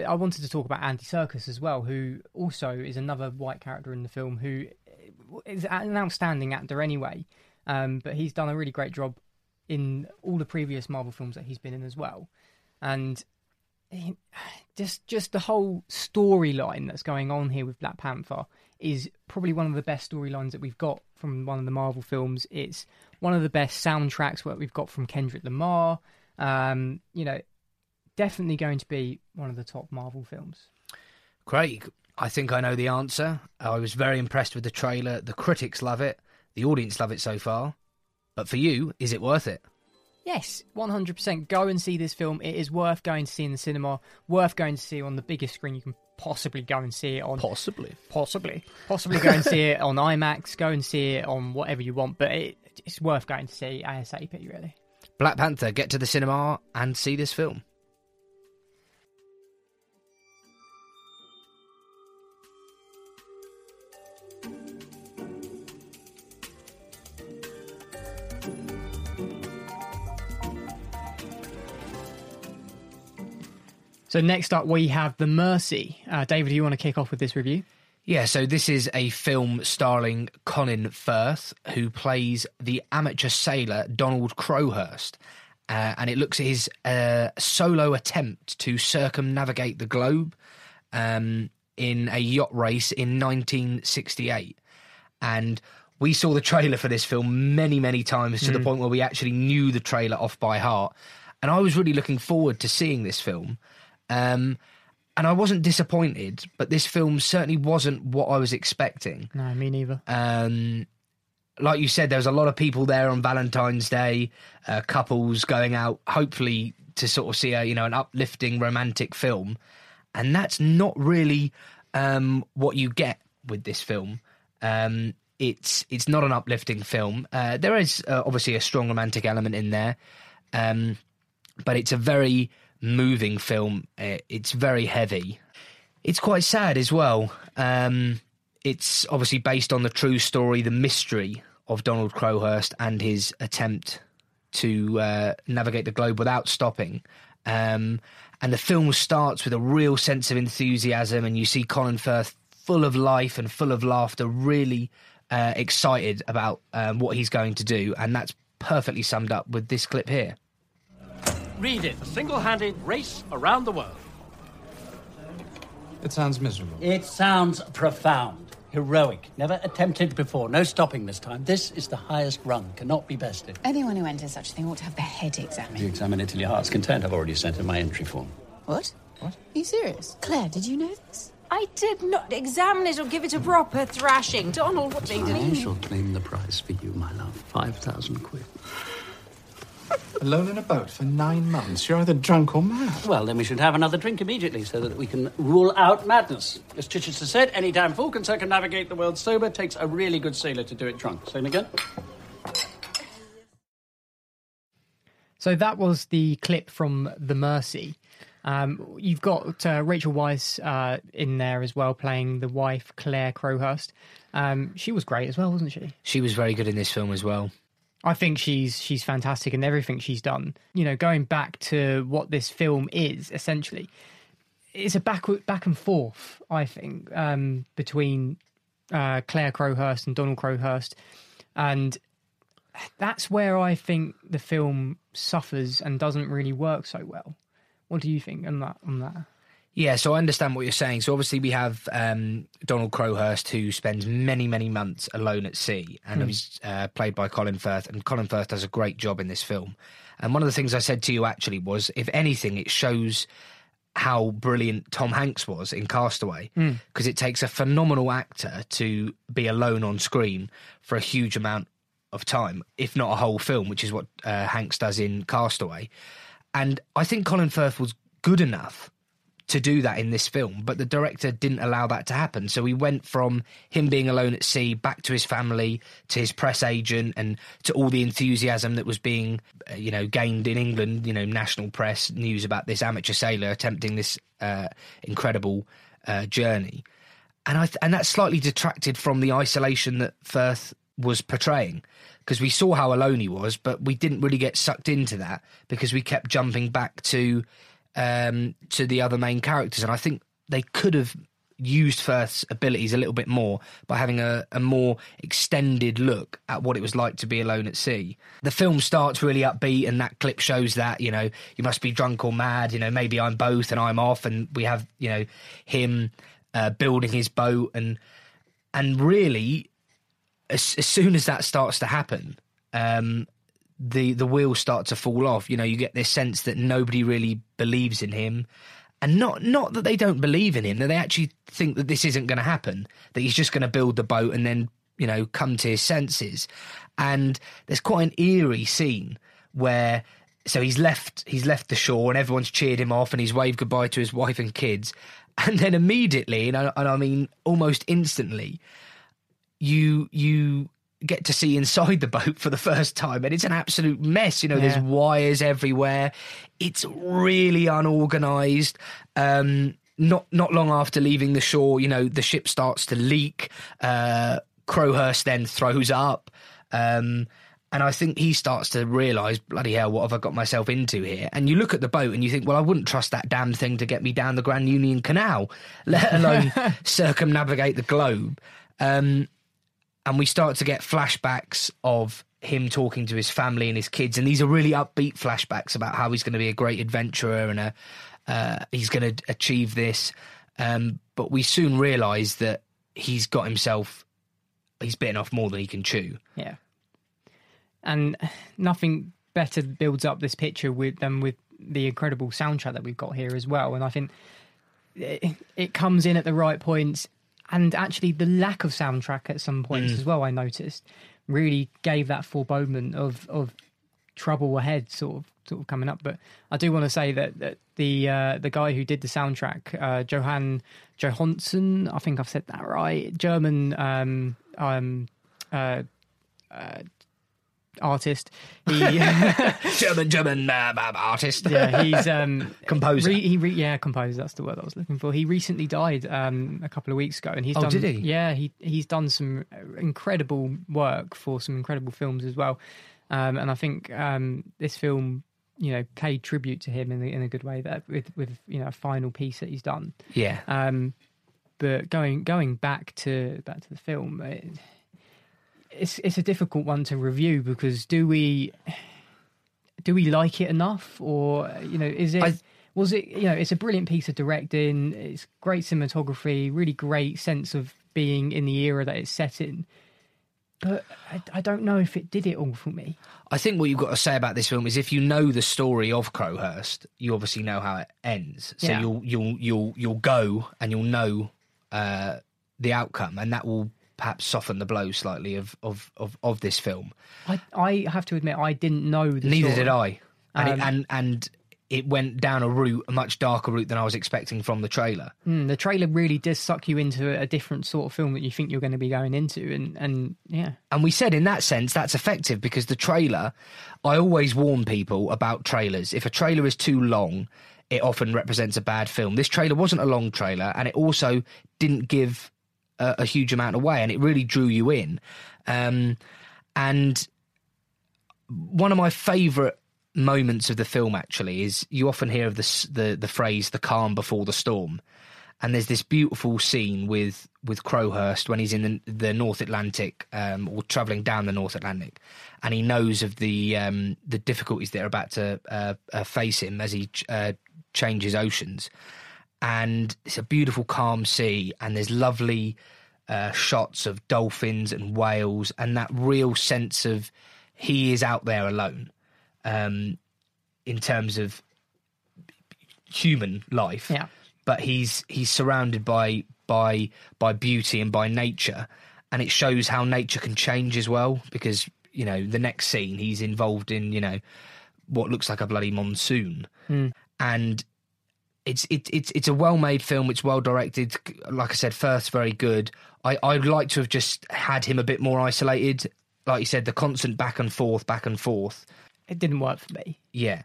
I wanted to talk about Andy Serkis as well, who also is another white character in the film who is an outstanding actor anyway. Um, but he's done a really great job in all the previous Marvel films that he's been in as well, and just just the whole storyline that's going on here with Black Panther is probably one of the best storylines that we've got from one of the Marvel films. It's one of the best soundtracks that we've got from Kendrick Lamar. Um, you know, definitely going to be one of the top Marvel films. Craig, I think I know the answer. I was very impressed with the trailer. The critics love it. The audience love it so far. But for you, is it worth it? Yes, 100%. Go and see this film. It is worth going to see in the cinema, worth going to see on the biggest screen you can possibly go and see it on. Possibly. Possibly. Possibly go and see it on IMAX, go and see it on whatever you want, but it, it's worth going to see ASAP, really. Black Panther, get to the cinema and see this film. So next up, we have The Mercy. Uh, David, do you want to kick off with this review? Yeah, so this is a film starring Colin Firth, who plays the amateur sailor Donald Crowhurst. Uh, and it looks at his uh, solo attempt to circumnavigate the globe um, in a yacht race in 1968. And we saw the trailer for this film many, many times to the point where we actually knew the trailer off by heart. And I was really looking forward to seeing this film. Um, and I wasn't disappointed, but this film certainly wasn't what I was expecting. No, me neither. Um, like you said, there was a lot of people there on Valentine's Day, uh, couples going out, hopefully to sort of see a you know an uplifting romantic film, and that's not really um, what you get with this film. Um, it's it's not an uplifting film. Uh, there is uh, obviously a strong romantic element in there, um, but it's a very moving film. Uh, It's very heavy. It's quite sad as well. Um, it's obviously based on the true story, the mystery of Donald Crowhurst and his attempt to uh, navigate the globe without stopping. Um, and the film starts with a real sense of enthusiasm, and you see Colin Firth full of life and full of laughter, really uh, excited about um, what he's going to do. And that's perfectly summed up with this clip here. Read it. A single handed race around the world. It sounds miserable. It sounds profound, heroic, never attempted before. No stopping this time. This is the highest rung, cannot be bested. Anyone who enters such a thing ought to have their head examined. You examine it till your heart's content. I've already sent in my entry form. What? What? Are you serious? Claire, did you know this? I did not examine it or give it a proper thrashing. Donald, what do you I shall claim the prize for you, my love. Five thousand quid. Alone in a boat for nine months. You're either drunk or mad. Well, then we should have another drink immediately so that we can rule out madness. As Chichester said, any damn fool can circumnavigate the world sober. Takes a really good sailor to do it drunk. Same again? So that was the clip from The Mercy. Um, you've got uh, Rachel Weisz uh, in there as well, playing the wife, Claire Crowhurst. Um, she was great as well, wasn't she? She was very good in this film as well. I think she's she's fantastic in everything she's done. You know, going back to what this film is essentially, it's a back back and forth. I think um, between uh, Claire Crowhurst and Donald Crowhurst, and that's where I think the film suffers and doesn't really work so well. What do you think on that? On that? Yeah, so I understand what you're saying. So obviously we have um, Donald Crowhurst who spends many, many months alone at sea, and he's uh, played by Colin Firth. And Colin Firth does a great job in this film. And one of the things I said to you actually was, if anything, it shows how brilliant Tom Hanks was in Castaway, because it takes a phenomenal actor to be alone on screen for a huge amount of time, if not a whole film, which is what uh, Hanks does in Castaway. And I think Colin Firth was good enough to do that in this film, but the director didn't allow that to happen. So we went from him being alone at sea back to his family, to his press agent, and to all the enthusiasm that was being, uh, you know, gained in England. You know, national press news about this amateur sailor attempting this uh, incredible uh, journey, and I th- and that slightly detracted from the isolation that Firth was portraying because we saw how alone he was, but we didn't really get sucked into that because we kept jumping back to um, to the other main characters, and I think they could have used Firth's abilities a little bit more by having a, a more extended look at what it was like to be alone at sea. The film starts really upbeat, and that clip shows that you know you must be drunk or mad. You know, maybe I'm both, and I'm off, and we have you know him uh, building his boat, and and really, as, as soon as that starts to happen. Um, the the wheels start to fall off. You know, you get this sense that nobody really believes in him, and not not that they don't believe in him, that they actually think that this isn't going to happen. That he's just going to build the boat and then you know come to his senses. And there's quite an eerie scene where so he's left he's left the shore and everyone's cheered him off and he's waved goodbye to his wife and kids, and then immediately and I, and I mean almost instantly, you you get to see inside the boat for the first time and it's an absolute mess you know Yeah. there's wires everywhere it's really unorganized um not not long after leaving the shore you know the ship starts to leak uh crowhurst then throws up um and I think he starts to realise, bloody hell, what have I got myself into here? And you look at the boat and you think, well, I wouldn't trust that damn thing to get me down the Grand Union Canal, let alone circumnavigate the globe. Um, and we start to get flashbacks of him talking to his family and his kids and these are really upbeat flashbacks about how he's going to be a great adventurer and a uh, he's going to achieve this um, but we soon realize that he's got himself he's bitten off more than he can chew Yeah. And nothing better builds up this picture with than with the incredible soundtrack that we've got here as well. And I think it, it comes in at the right points. And actually, the lack of soundtrack at some points as well, I noticed, really gave that foreboding of of trouble ahead, sort of sort of coming up. But I do want to say that, that the uh, the guy who did the soundtrack, uh, Jóhann Jóhannsson, I think I've said that right, German um, um, uh, uh, artist. He, german german uh, uh, artist yeah, he's um, Composer. Re, he re, yeah, composer. That's the word I was looking for. He recently died um, a couple of weeks ago, and he's Oh, done. did he? Yeah, he he's done some incredible work for some incredible films as well. Um, and I think um, this film, you know, paid tribute to him in, a- in a good way. That with with you know a final piece that he's done. yeah Um, but going going back to back to the film, it, it's it's a difficult one to review because do we do we like it enough, or you know, is it I- was it you know, it's a brilliant piece of directing, it's great cinematography, really great sense of being in the era that it's set in. But I, I don't know if it did it all for me. I think what you've got to say about this film is if you know the story of Crowhurst, you obviously know how it ends. So Yeah. you'll you'll you'll you'll go and you'll know uh, the outcome, and that will perhaps soften the blow slightly of of of, of this film. I I have to admit I didn't know the Neither story. did I, and Um, it, and and it went down a route, a much darker route than I was expecting from the trailer. Mm, the trailer really does suck you into a different sort of film that you think you're going to be going into, and and yeah, And we said in that sense that's effective because the trailer, I always warn people about trailers. If a trailer is too long, it often represents a bad film. This trailer wasn't a long trailer and it also didn't give a, a huge amount away and it really drew you in. Um, and one of my favourite moments of the film actually is you often hear of the, the, the phrase the calm before the storm and there's this beautiful scene with with Crowhurst when he's in the, the North Atlantic um, or traveling down the North Atlantic, and he knows of the um, the difficulties that are about to uh, uh, face him as he ch- uh, changes oceans, and it's a beautiful calm sea, and there's lovely uh, shots of dolphins and whales, and that real sense of he is out there alone, um, in terms of human life. Yeah. but he's he's surrounded by by by beauty and by nature and it shows how nature can change as well because you know the next scene he's involved in you know what looks like a bloody monsoon, and it's it, it's it's a well made film. It's well directed. Like I said, Firth very good. I I'd like to have just had him a bit more isolated. Like you said, the constant back and forth, back and forth. It didn't work for me. Yeah.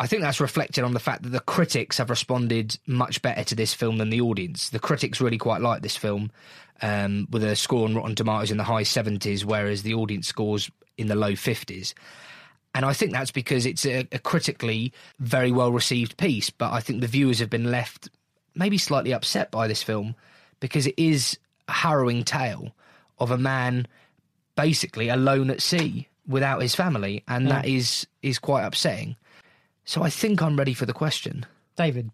I think that's reflected on the fact that the critics have responded much better to this film than the audience. The critics really quite like this film, um, with a score on Rotten Tomatoes in the high 70s, whereas the audience scores in the low 50s. And I think that's because it's a, a critically very well received piece, but I think the viewers have been left maybe slightly upset by this film because it is a harrowing tale of a man basically alone at sea without his family, and that is is quite upsetting. So I think I'm ready for the question. David,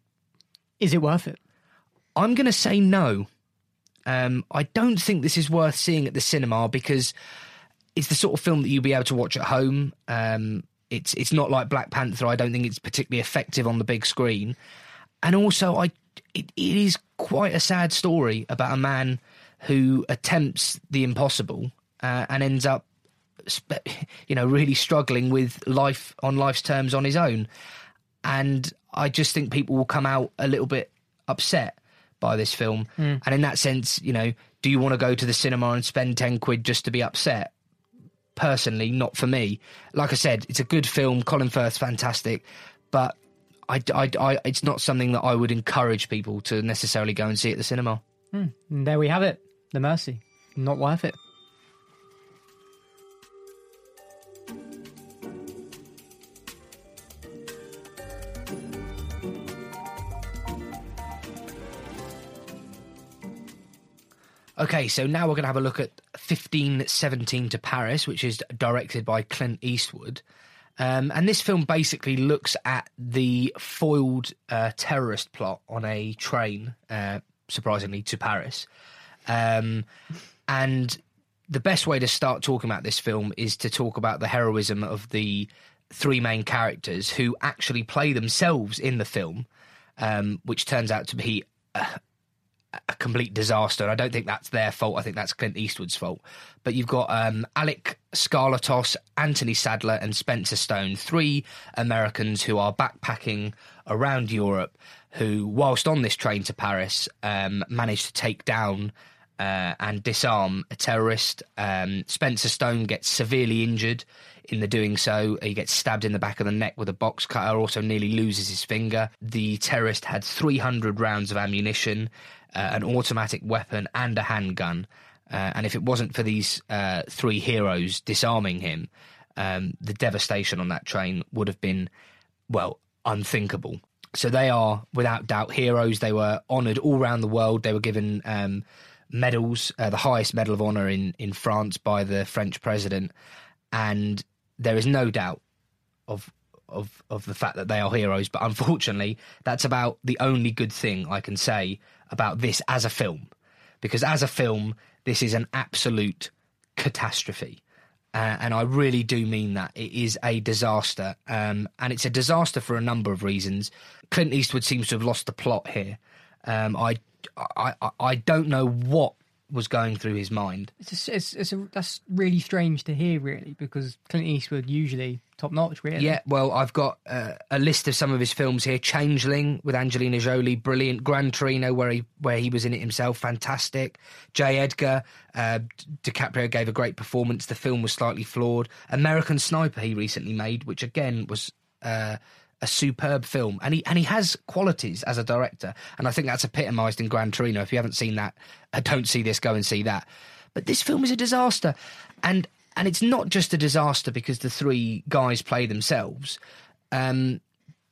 is it worth it? I'm going to say no. Um, I don't think this is worth seeing at the cinema because it's the sort of film that you'll be able to watch at home. Um, it's it's not like Black Panther. I don't think it's particularly effective on the big screen, and also I it, it is quite a sad story about a man who attempts the impossible uh, and ends up you know really struggling with life on life's terms on his own. And i just think people will come out a little bit upset by this film. And in that sense you know do you want to go to the cinema and spend 10 quid just to be upset personally not for me like i said it's a good film colin firth's fantastic but I, I, I, it's not something that i would encourage people to necessarily go and see at the cinema hmm. And there we have it. The Mercy. Not worth it. Okay, so now we're going to have a look at 1517 to Paris, which is directed by Clint Eastwood. Um, and this film basically looks at the foiled uh, terrorist plot on a train, uh, surprisingly, to Paris. Um, and the best way to start talking about this film is to talk about the heroism of the three main characters who actually play themselves in the film, um, which turns out to be a complete disaster. I don't think that's their fault. I think that's Clint Eastwood's fault. But you've got um, Alek Skarlatos, Anthony Sadler, and Spencer Stone, three Americans who are backpacking around Europe, who, whilst on this train to Paris, um, managed to take down uh, and disarm a terrorist. Um, Spencer Stone gets severely injured in the doing so. He gets stabbed in the back of the neck with a box cutter, also nearly loses his finger. The terrorist had 300 rounds of ammunition, uh, an automatic weapon, and a handgun. Uh, and if it wasn't for these uh, three heroes disarming him, um, the devastation on that train would have been, well, unthinkable. So they are, without doubt, heroes. They were honoured all around the world. They were given um, medals, uh, the highest medal of honour in, in France by the French president. And there is no doubt of of of the fact that they are heroes. But unfortunately, that's about the only good thing I can say about this as a film, because as a film, this is an absolute catastrophe. Uh, and I really do mean that. It is a disaster. Um, and it's a disaster for a number of reasons. Clint Eastwood seems to have lost the plot here. Um, I, I, I- I don't know what was going through his mind. It's, a, it's, it's a, that's really strange to hear, really, because Clint Eastwood usually top notch, really. Yeah, well, I've got uh, a list of some of his films here. Changeling with Angelina Jolie, brilliant. Gran Torino, where he where he was in it himself, fantastic. J. Edgar, uh, DiCaprio gave a great performance. The film was slightly flawed. American Sniper, he recently made, which again was. Uh, a superb film, and he and he has qualities as a director, and I think that's epitomised in Gran Torino. If you haven't seen that, uh, don't see this, go and see that. But this film is a disaster, and and it's not just a disaster because the three guys play themselves, um,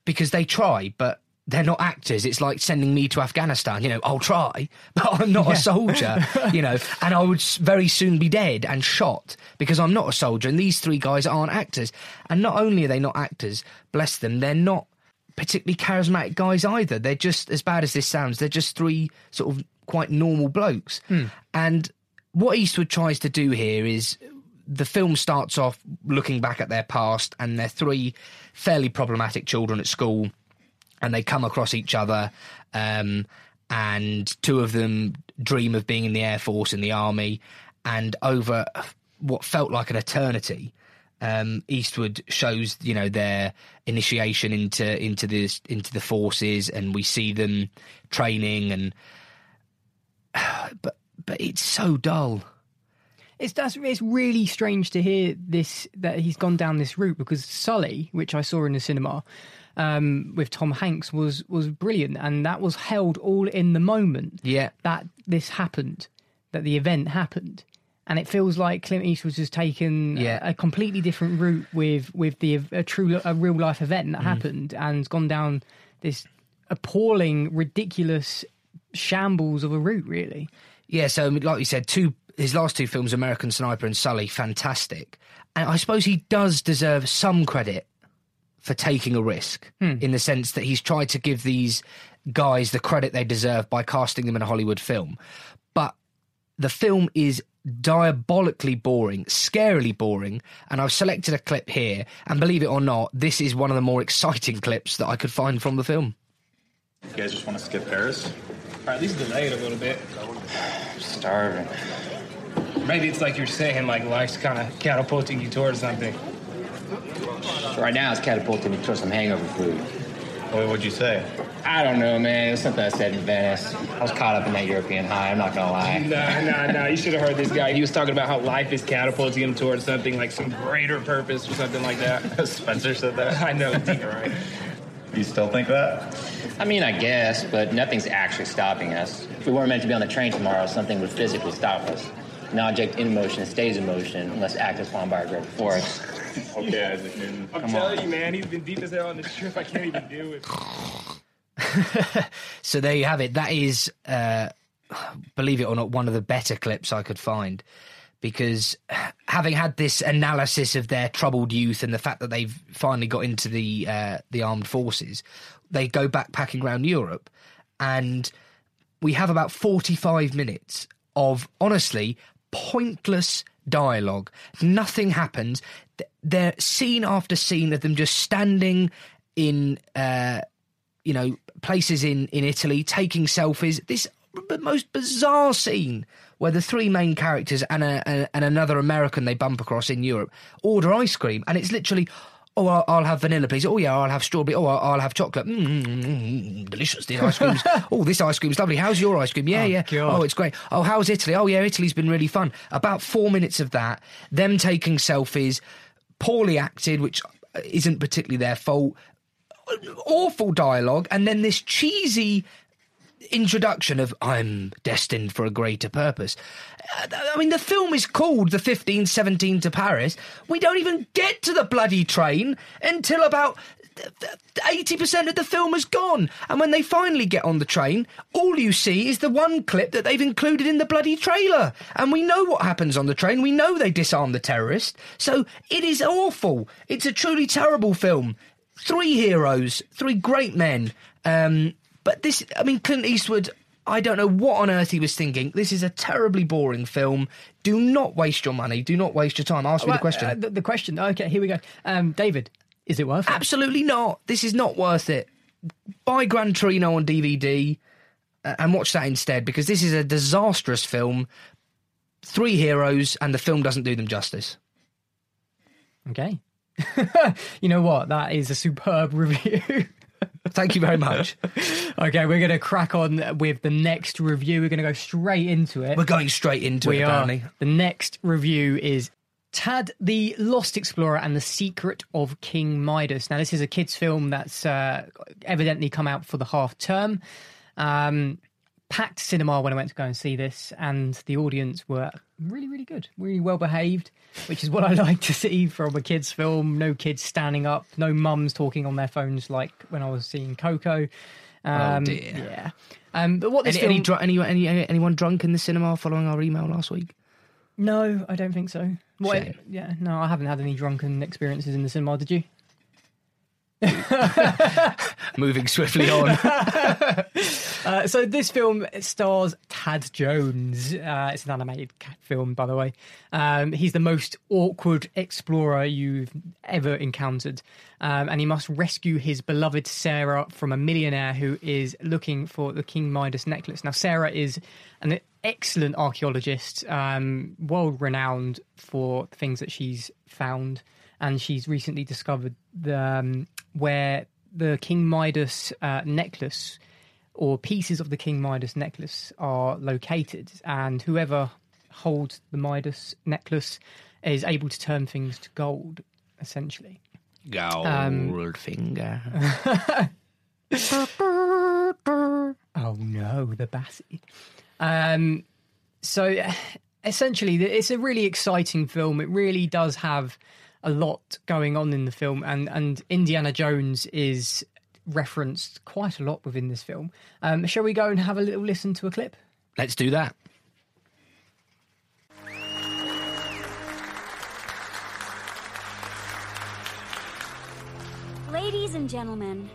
because they try, but they're not actors. It's like sending me to Afghanistan. You know, I'll try, but I'm not a soldier. you know, and I would very soon be dead and shot because I'm not a soldier. And these three guys aren't actors. And not only are they not actors, bless them, they're not particularly charismatic guys either. They're just as bad as this sounds. They're just three sort of quite normal blokes. Hmm. And what Eastwood tries to do here is the film starts off looking back at their past and they're three fairly problematic children at school and they come across each other um, and two of them dream of being in the air force in the army and over what felt like an eternity um, Eastwood shows you know their initiation into into this into the forces, and we see them training, and but but it's so dull. It's that's it's really strange to hear this that he's gone down this route because Sully, which I saw in the cinema um, with Tom Hanks, was was brilliant, and that was held all in the moment. Yeah. that this happened, that the event happened, and it feels like Clint Eastwood has taken Yeah. a, a completely different route with with the a true a real life event that Mm. happened, and gone down this appalling, ridiculous shambles of a route. Really, Yeah, so like you said, two his last two films, American Sniper and Sully, fantastic. And I suppose he does deserve some credit for taking a risk hmm. in the sense that he's tried to give these guys the credit they deserve by casting them in a Hollywood film. But the film is diabolically boring, scarily boring, and I've selected a clip here, and believe it or not, this is one of the more exciting clips that I could find from the film. You guys just want to skip Paris? Or at least delay it a little bit. I'm Starving. Maybe it's like you're saying, like life's kind of catapulting you towards something. Right now, it's catapulting me towards some hangover food. What would you say? I don't know, man. It was something I said in Venice. I was caught up in that European high. I'm not gonna lie. Nah, nah, nah. You should have heard this guy. He was talking about how life is catapulting him towards something like some greater purpose or something like that. Spencer said that. I know, you're right. You still think that? I mean, I guess, but nothing's actually stopping us. If we weren't meant to be on the train tomorrow, something would physically stop us. An object in motion stays in motion unless acted upon by a greater force. Okay, Isaac Newton. I'm Come telling on. you, man, he's been deep as hell on this trip. I can't even do it. So there you have it. That is, uh, believe it or not, one of the better clips I could find. Because having had this analysis of their troubled youth and the fact that they've finally got into the uh, the armed forces, they go backpacking around Europe, and we have about forty five minutes of honestly pointless dialogue. Nothing happens. Th- They're scene after scene of them just standing in. Uh, you know, places in, in Italy taking selfies. This most bizarre scene where the three main characters and a, a, and another American they bump across in Europe order ice cream, and it's literally. Oh, I'll, I'll have vanilla, please. Oh, yeah, I'll have strawberry. Oh, I'll, I'll have chocolate. Mm, mm, mm, mm, delicious. This ice cream's. oh, this ice cream's lovely. How's your ice cream? Yeah, Oh, yeah. God. Oh, it's great. Oh, how's Italy? Oh, yeah, Italy's been really fun. About four minutes of that, them taking selfies, poorly acted, which isn't particularly their fault awful dialogue and then this cheesy introduction of I'm destined for a greater purpose. I mean, the film is called The 1517 to Paris. We don't even get to the bloody train until about. 80% of the film has gone. And when they finally get on the train, all you see is the one clip that they've included in the bloody trailer. And we know what happens on the train. We know they disarm the terrorist. So it is awful. It's a truly terrible film. Three heroes, three great men. Um, but this, I mean, Clint Eastwood, I don't know what on earth he was thinking. This is a terribly boring film. Do not waste your money. Do not waste your time. Ask me the question. uh, the, the question. Okay, here we go. Um, David, is it worth it? Absolutely not. This is not worth it. Buy Gran Torino on DVD uh, and watch that instead because this is a disastrous film. Three heroes, and the film doesn't do them justice. Okay. you know what? That is a superb review. Thank you very much. okay, we're going to crack on with the next review. We're going to go straight into it. We're going straight into we it, are. apparently. The next review is Tad the Lost Explorer and the Secret of King Midas. Now, this is a kids' film that's uh, evidently come out for the half term. Um, packed cinema when I went to go and see this, and the audience were really, really good, really well behaved, which is what I like to see from a kids' film. No kids standing up, no mums talking on their phones like when I was seeing Coco. Um, dear. Yeah. Um, but what this Any, any, film... dr- any, any, any- anyone drunk in the cinema following our email last week? No, I don't think so. What, Shame. yeah, no, I haven't had any drunken experiences in the cinema. Did you? Moving swiftly on. Uh, so this film stars Tad Jones. Uh, it's an animated cat film, by the way. Um, he's the most awkward explorer you've ever encountered, um, and he must rescue his beloved Sarah from a millionaire who is looking for the King Midas necklace. Now, Sarah is an excellent archaeologist, um, world renowned for the things that she's found. and she's recently discovered the, um, where the King Midas uh, necklace or pieces of the King Midas necklace are located, and whoever holds the Midas necklace is able to turn things to gold, essentially. Gold Um, finger. oh no, the Bassie. Um, so essentially, it's a really exciting film. It really does have a lot going on in the film, and and Indiana Jones is referenced quite a lot within this film. Um, shall we go and have a little listen to a clip? Let's do that. Ladies and gentlemen,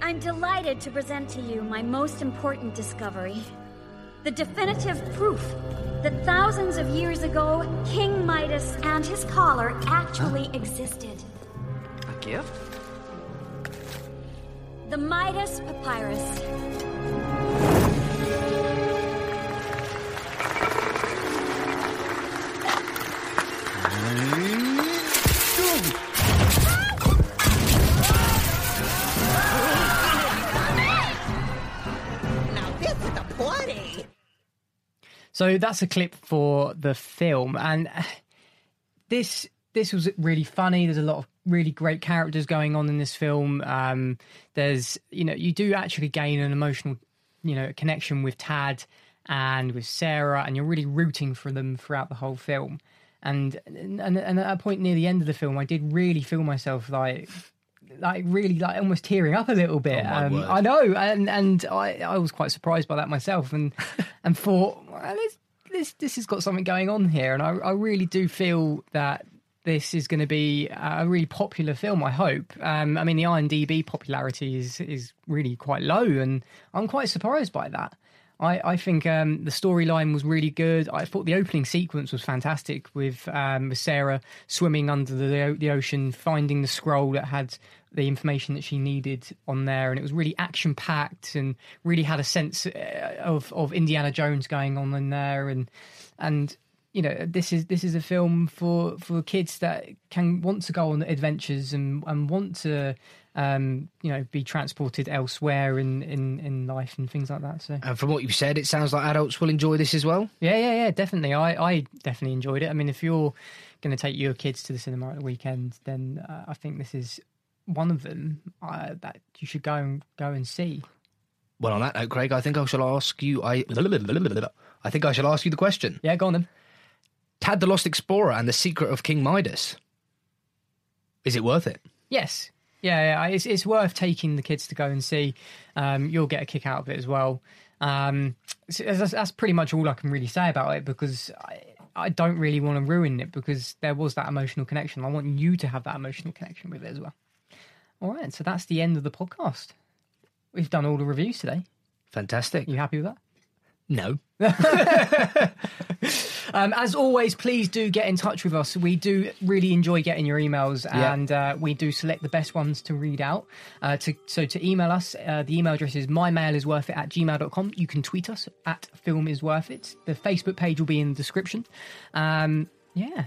I'm delighted to present to you my most important discovery the definitive proof that thousands of years ago, King Midas and his collar actually existed. A gift? The Midas Papyrus. So that's a clip for the film, and uh, this this was really funny. There's a lot of really great characters going on in this film. Um, there's you know you do actually gain an emotional you know connection with Tad and with Sarah, and you're really rooting for them throughout the whole film. And and and at a point near the end of the film, I did really feel myself like like really like almost tearing up a little bit. Oh, um. I know, and and I, I was quite surprised by that myself, and and thought well, this this this has got something going on here, and I I really do feel that this is going to be a really popular film. I hope. Um, I mean, the IMDb popularity is is really quite low, and I'm quite surprised by that. I, I think um, the storyline was really good. I thought the opening sequence was fantastic with, um, with Sarah swimming under the, the ocean, finding the scroll that had the information that she needed on there, and it was really action packed and really had a sense uh, of of Indiana Jones going on in there, and and you know this is this is a film for for kids that can want to go on adventures and and want to um you know be transported elsewhere in in in life and things like that so. And from what you've said, it sounds like adults will enjoy this as well. yeah yeah yeah definitely. I i definitely enjoyed it. I mean if you're going to take your kids to the cinema at the weekend then uh, i think this is one of them uh, that you should go and go and see Well, on that note, Craig, I think I shall ask you. I I think I shall ask you the question. yeah go on then Tad the Lost Explorer and the Secret of King Midas. Is it worth it? Yes. Yeah, yeah, it's it's worth taking the kids to go and see. Um, you'll get a kick out of it as well. Um, so that's, that's pretty much all I can really say about it because I, I don't really want to ruin it because there was that emotional connection. I want you to have that emotional connection with it as well. All right, so that's the end of the podcast. We've done all the reviews today. Fantastic. You happy with that? No. Um, as always, please do get in touch with us. We do really enjoy getting your emails, Yeah. and uh, we do select the best ones to read out. Uh, to so to email us, uh, the email address is mymailisworthit at gmail.com. You can tweet us at film is worth it. The Facebook page will be in the description. Um, yeah.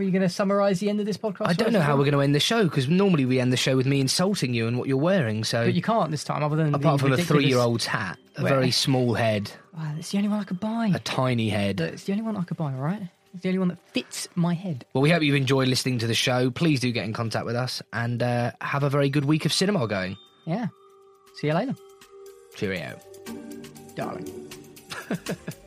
Were you going to summarise the end of this podcast? I don't know how we're going to end the show because normally we end the show with me insulting you and what you're wearing. So But you can't this time, other than apart from a three-year-old's hat, a Where- very small head, Wow, it's the only one I could buy. a tiny head. It's the only one I could buy. All right, it's the only one that fits my head. Well, we hope you've enjoyed listening to the show. Please do get in contact with us and uh, have a very good week of cinema going. Yeah. See you later, Cheerio. darling.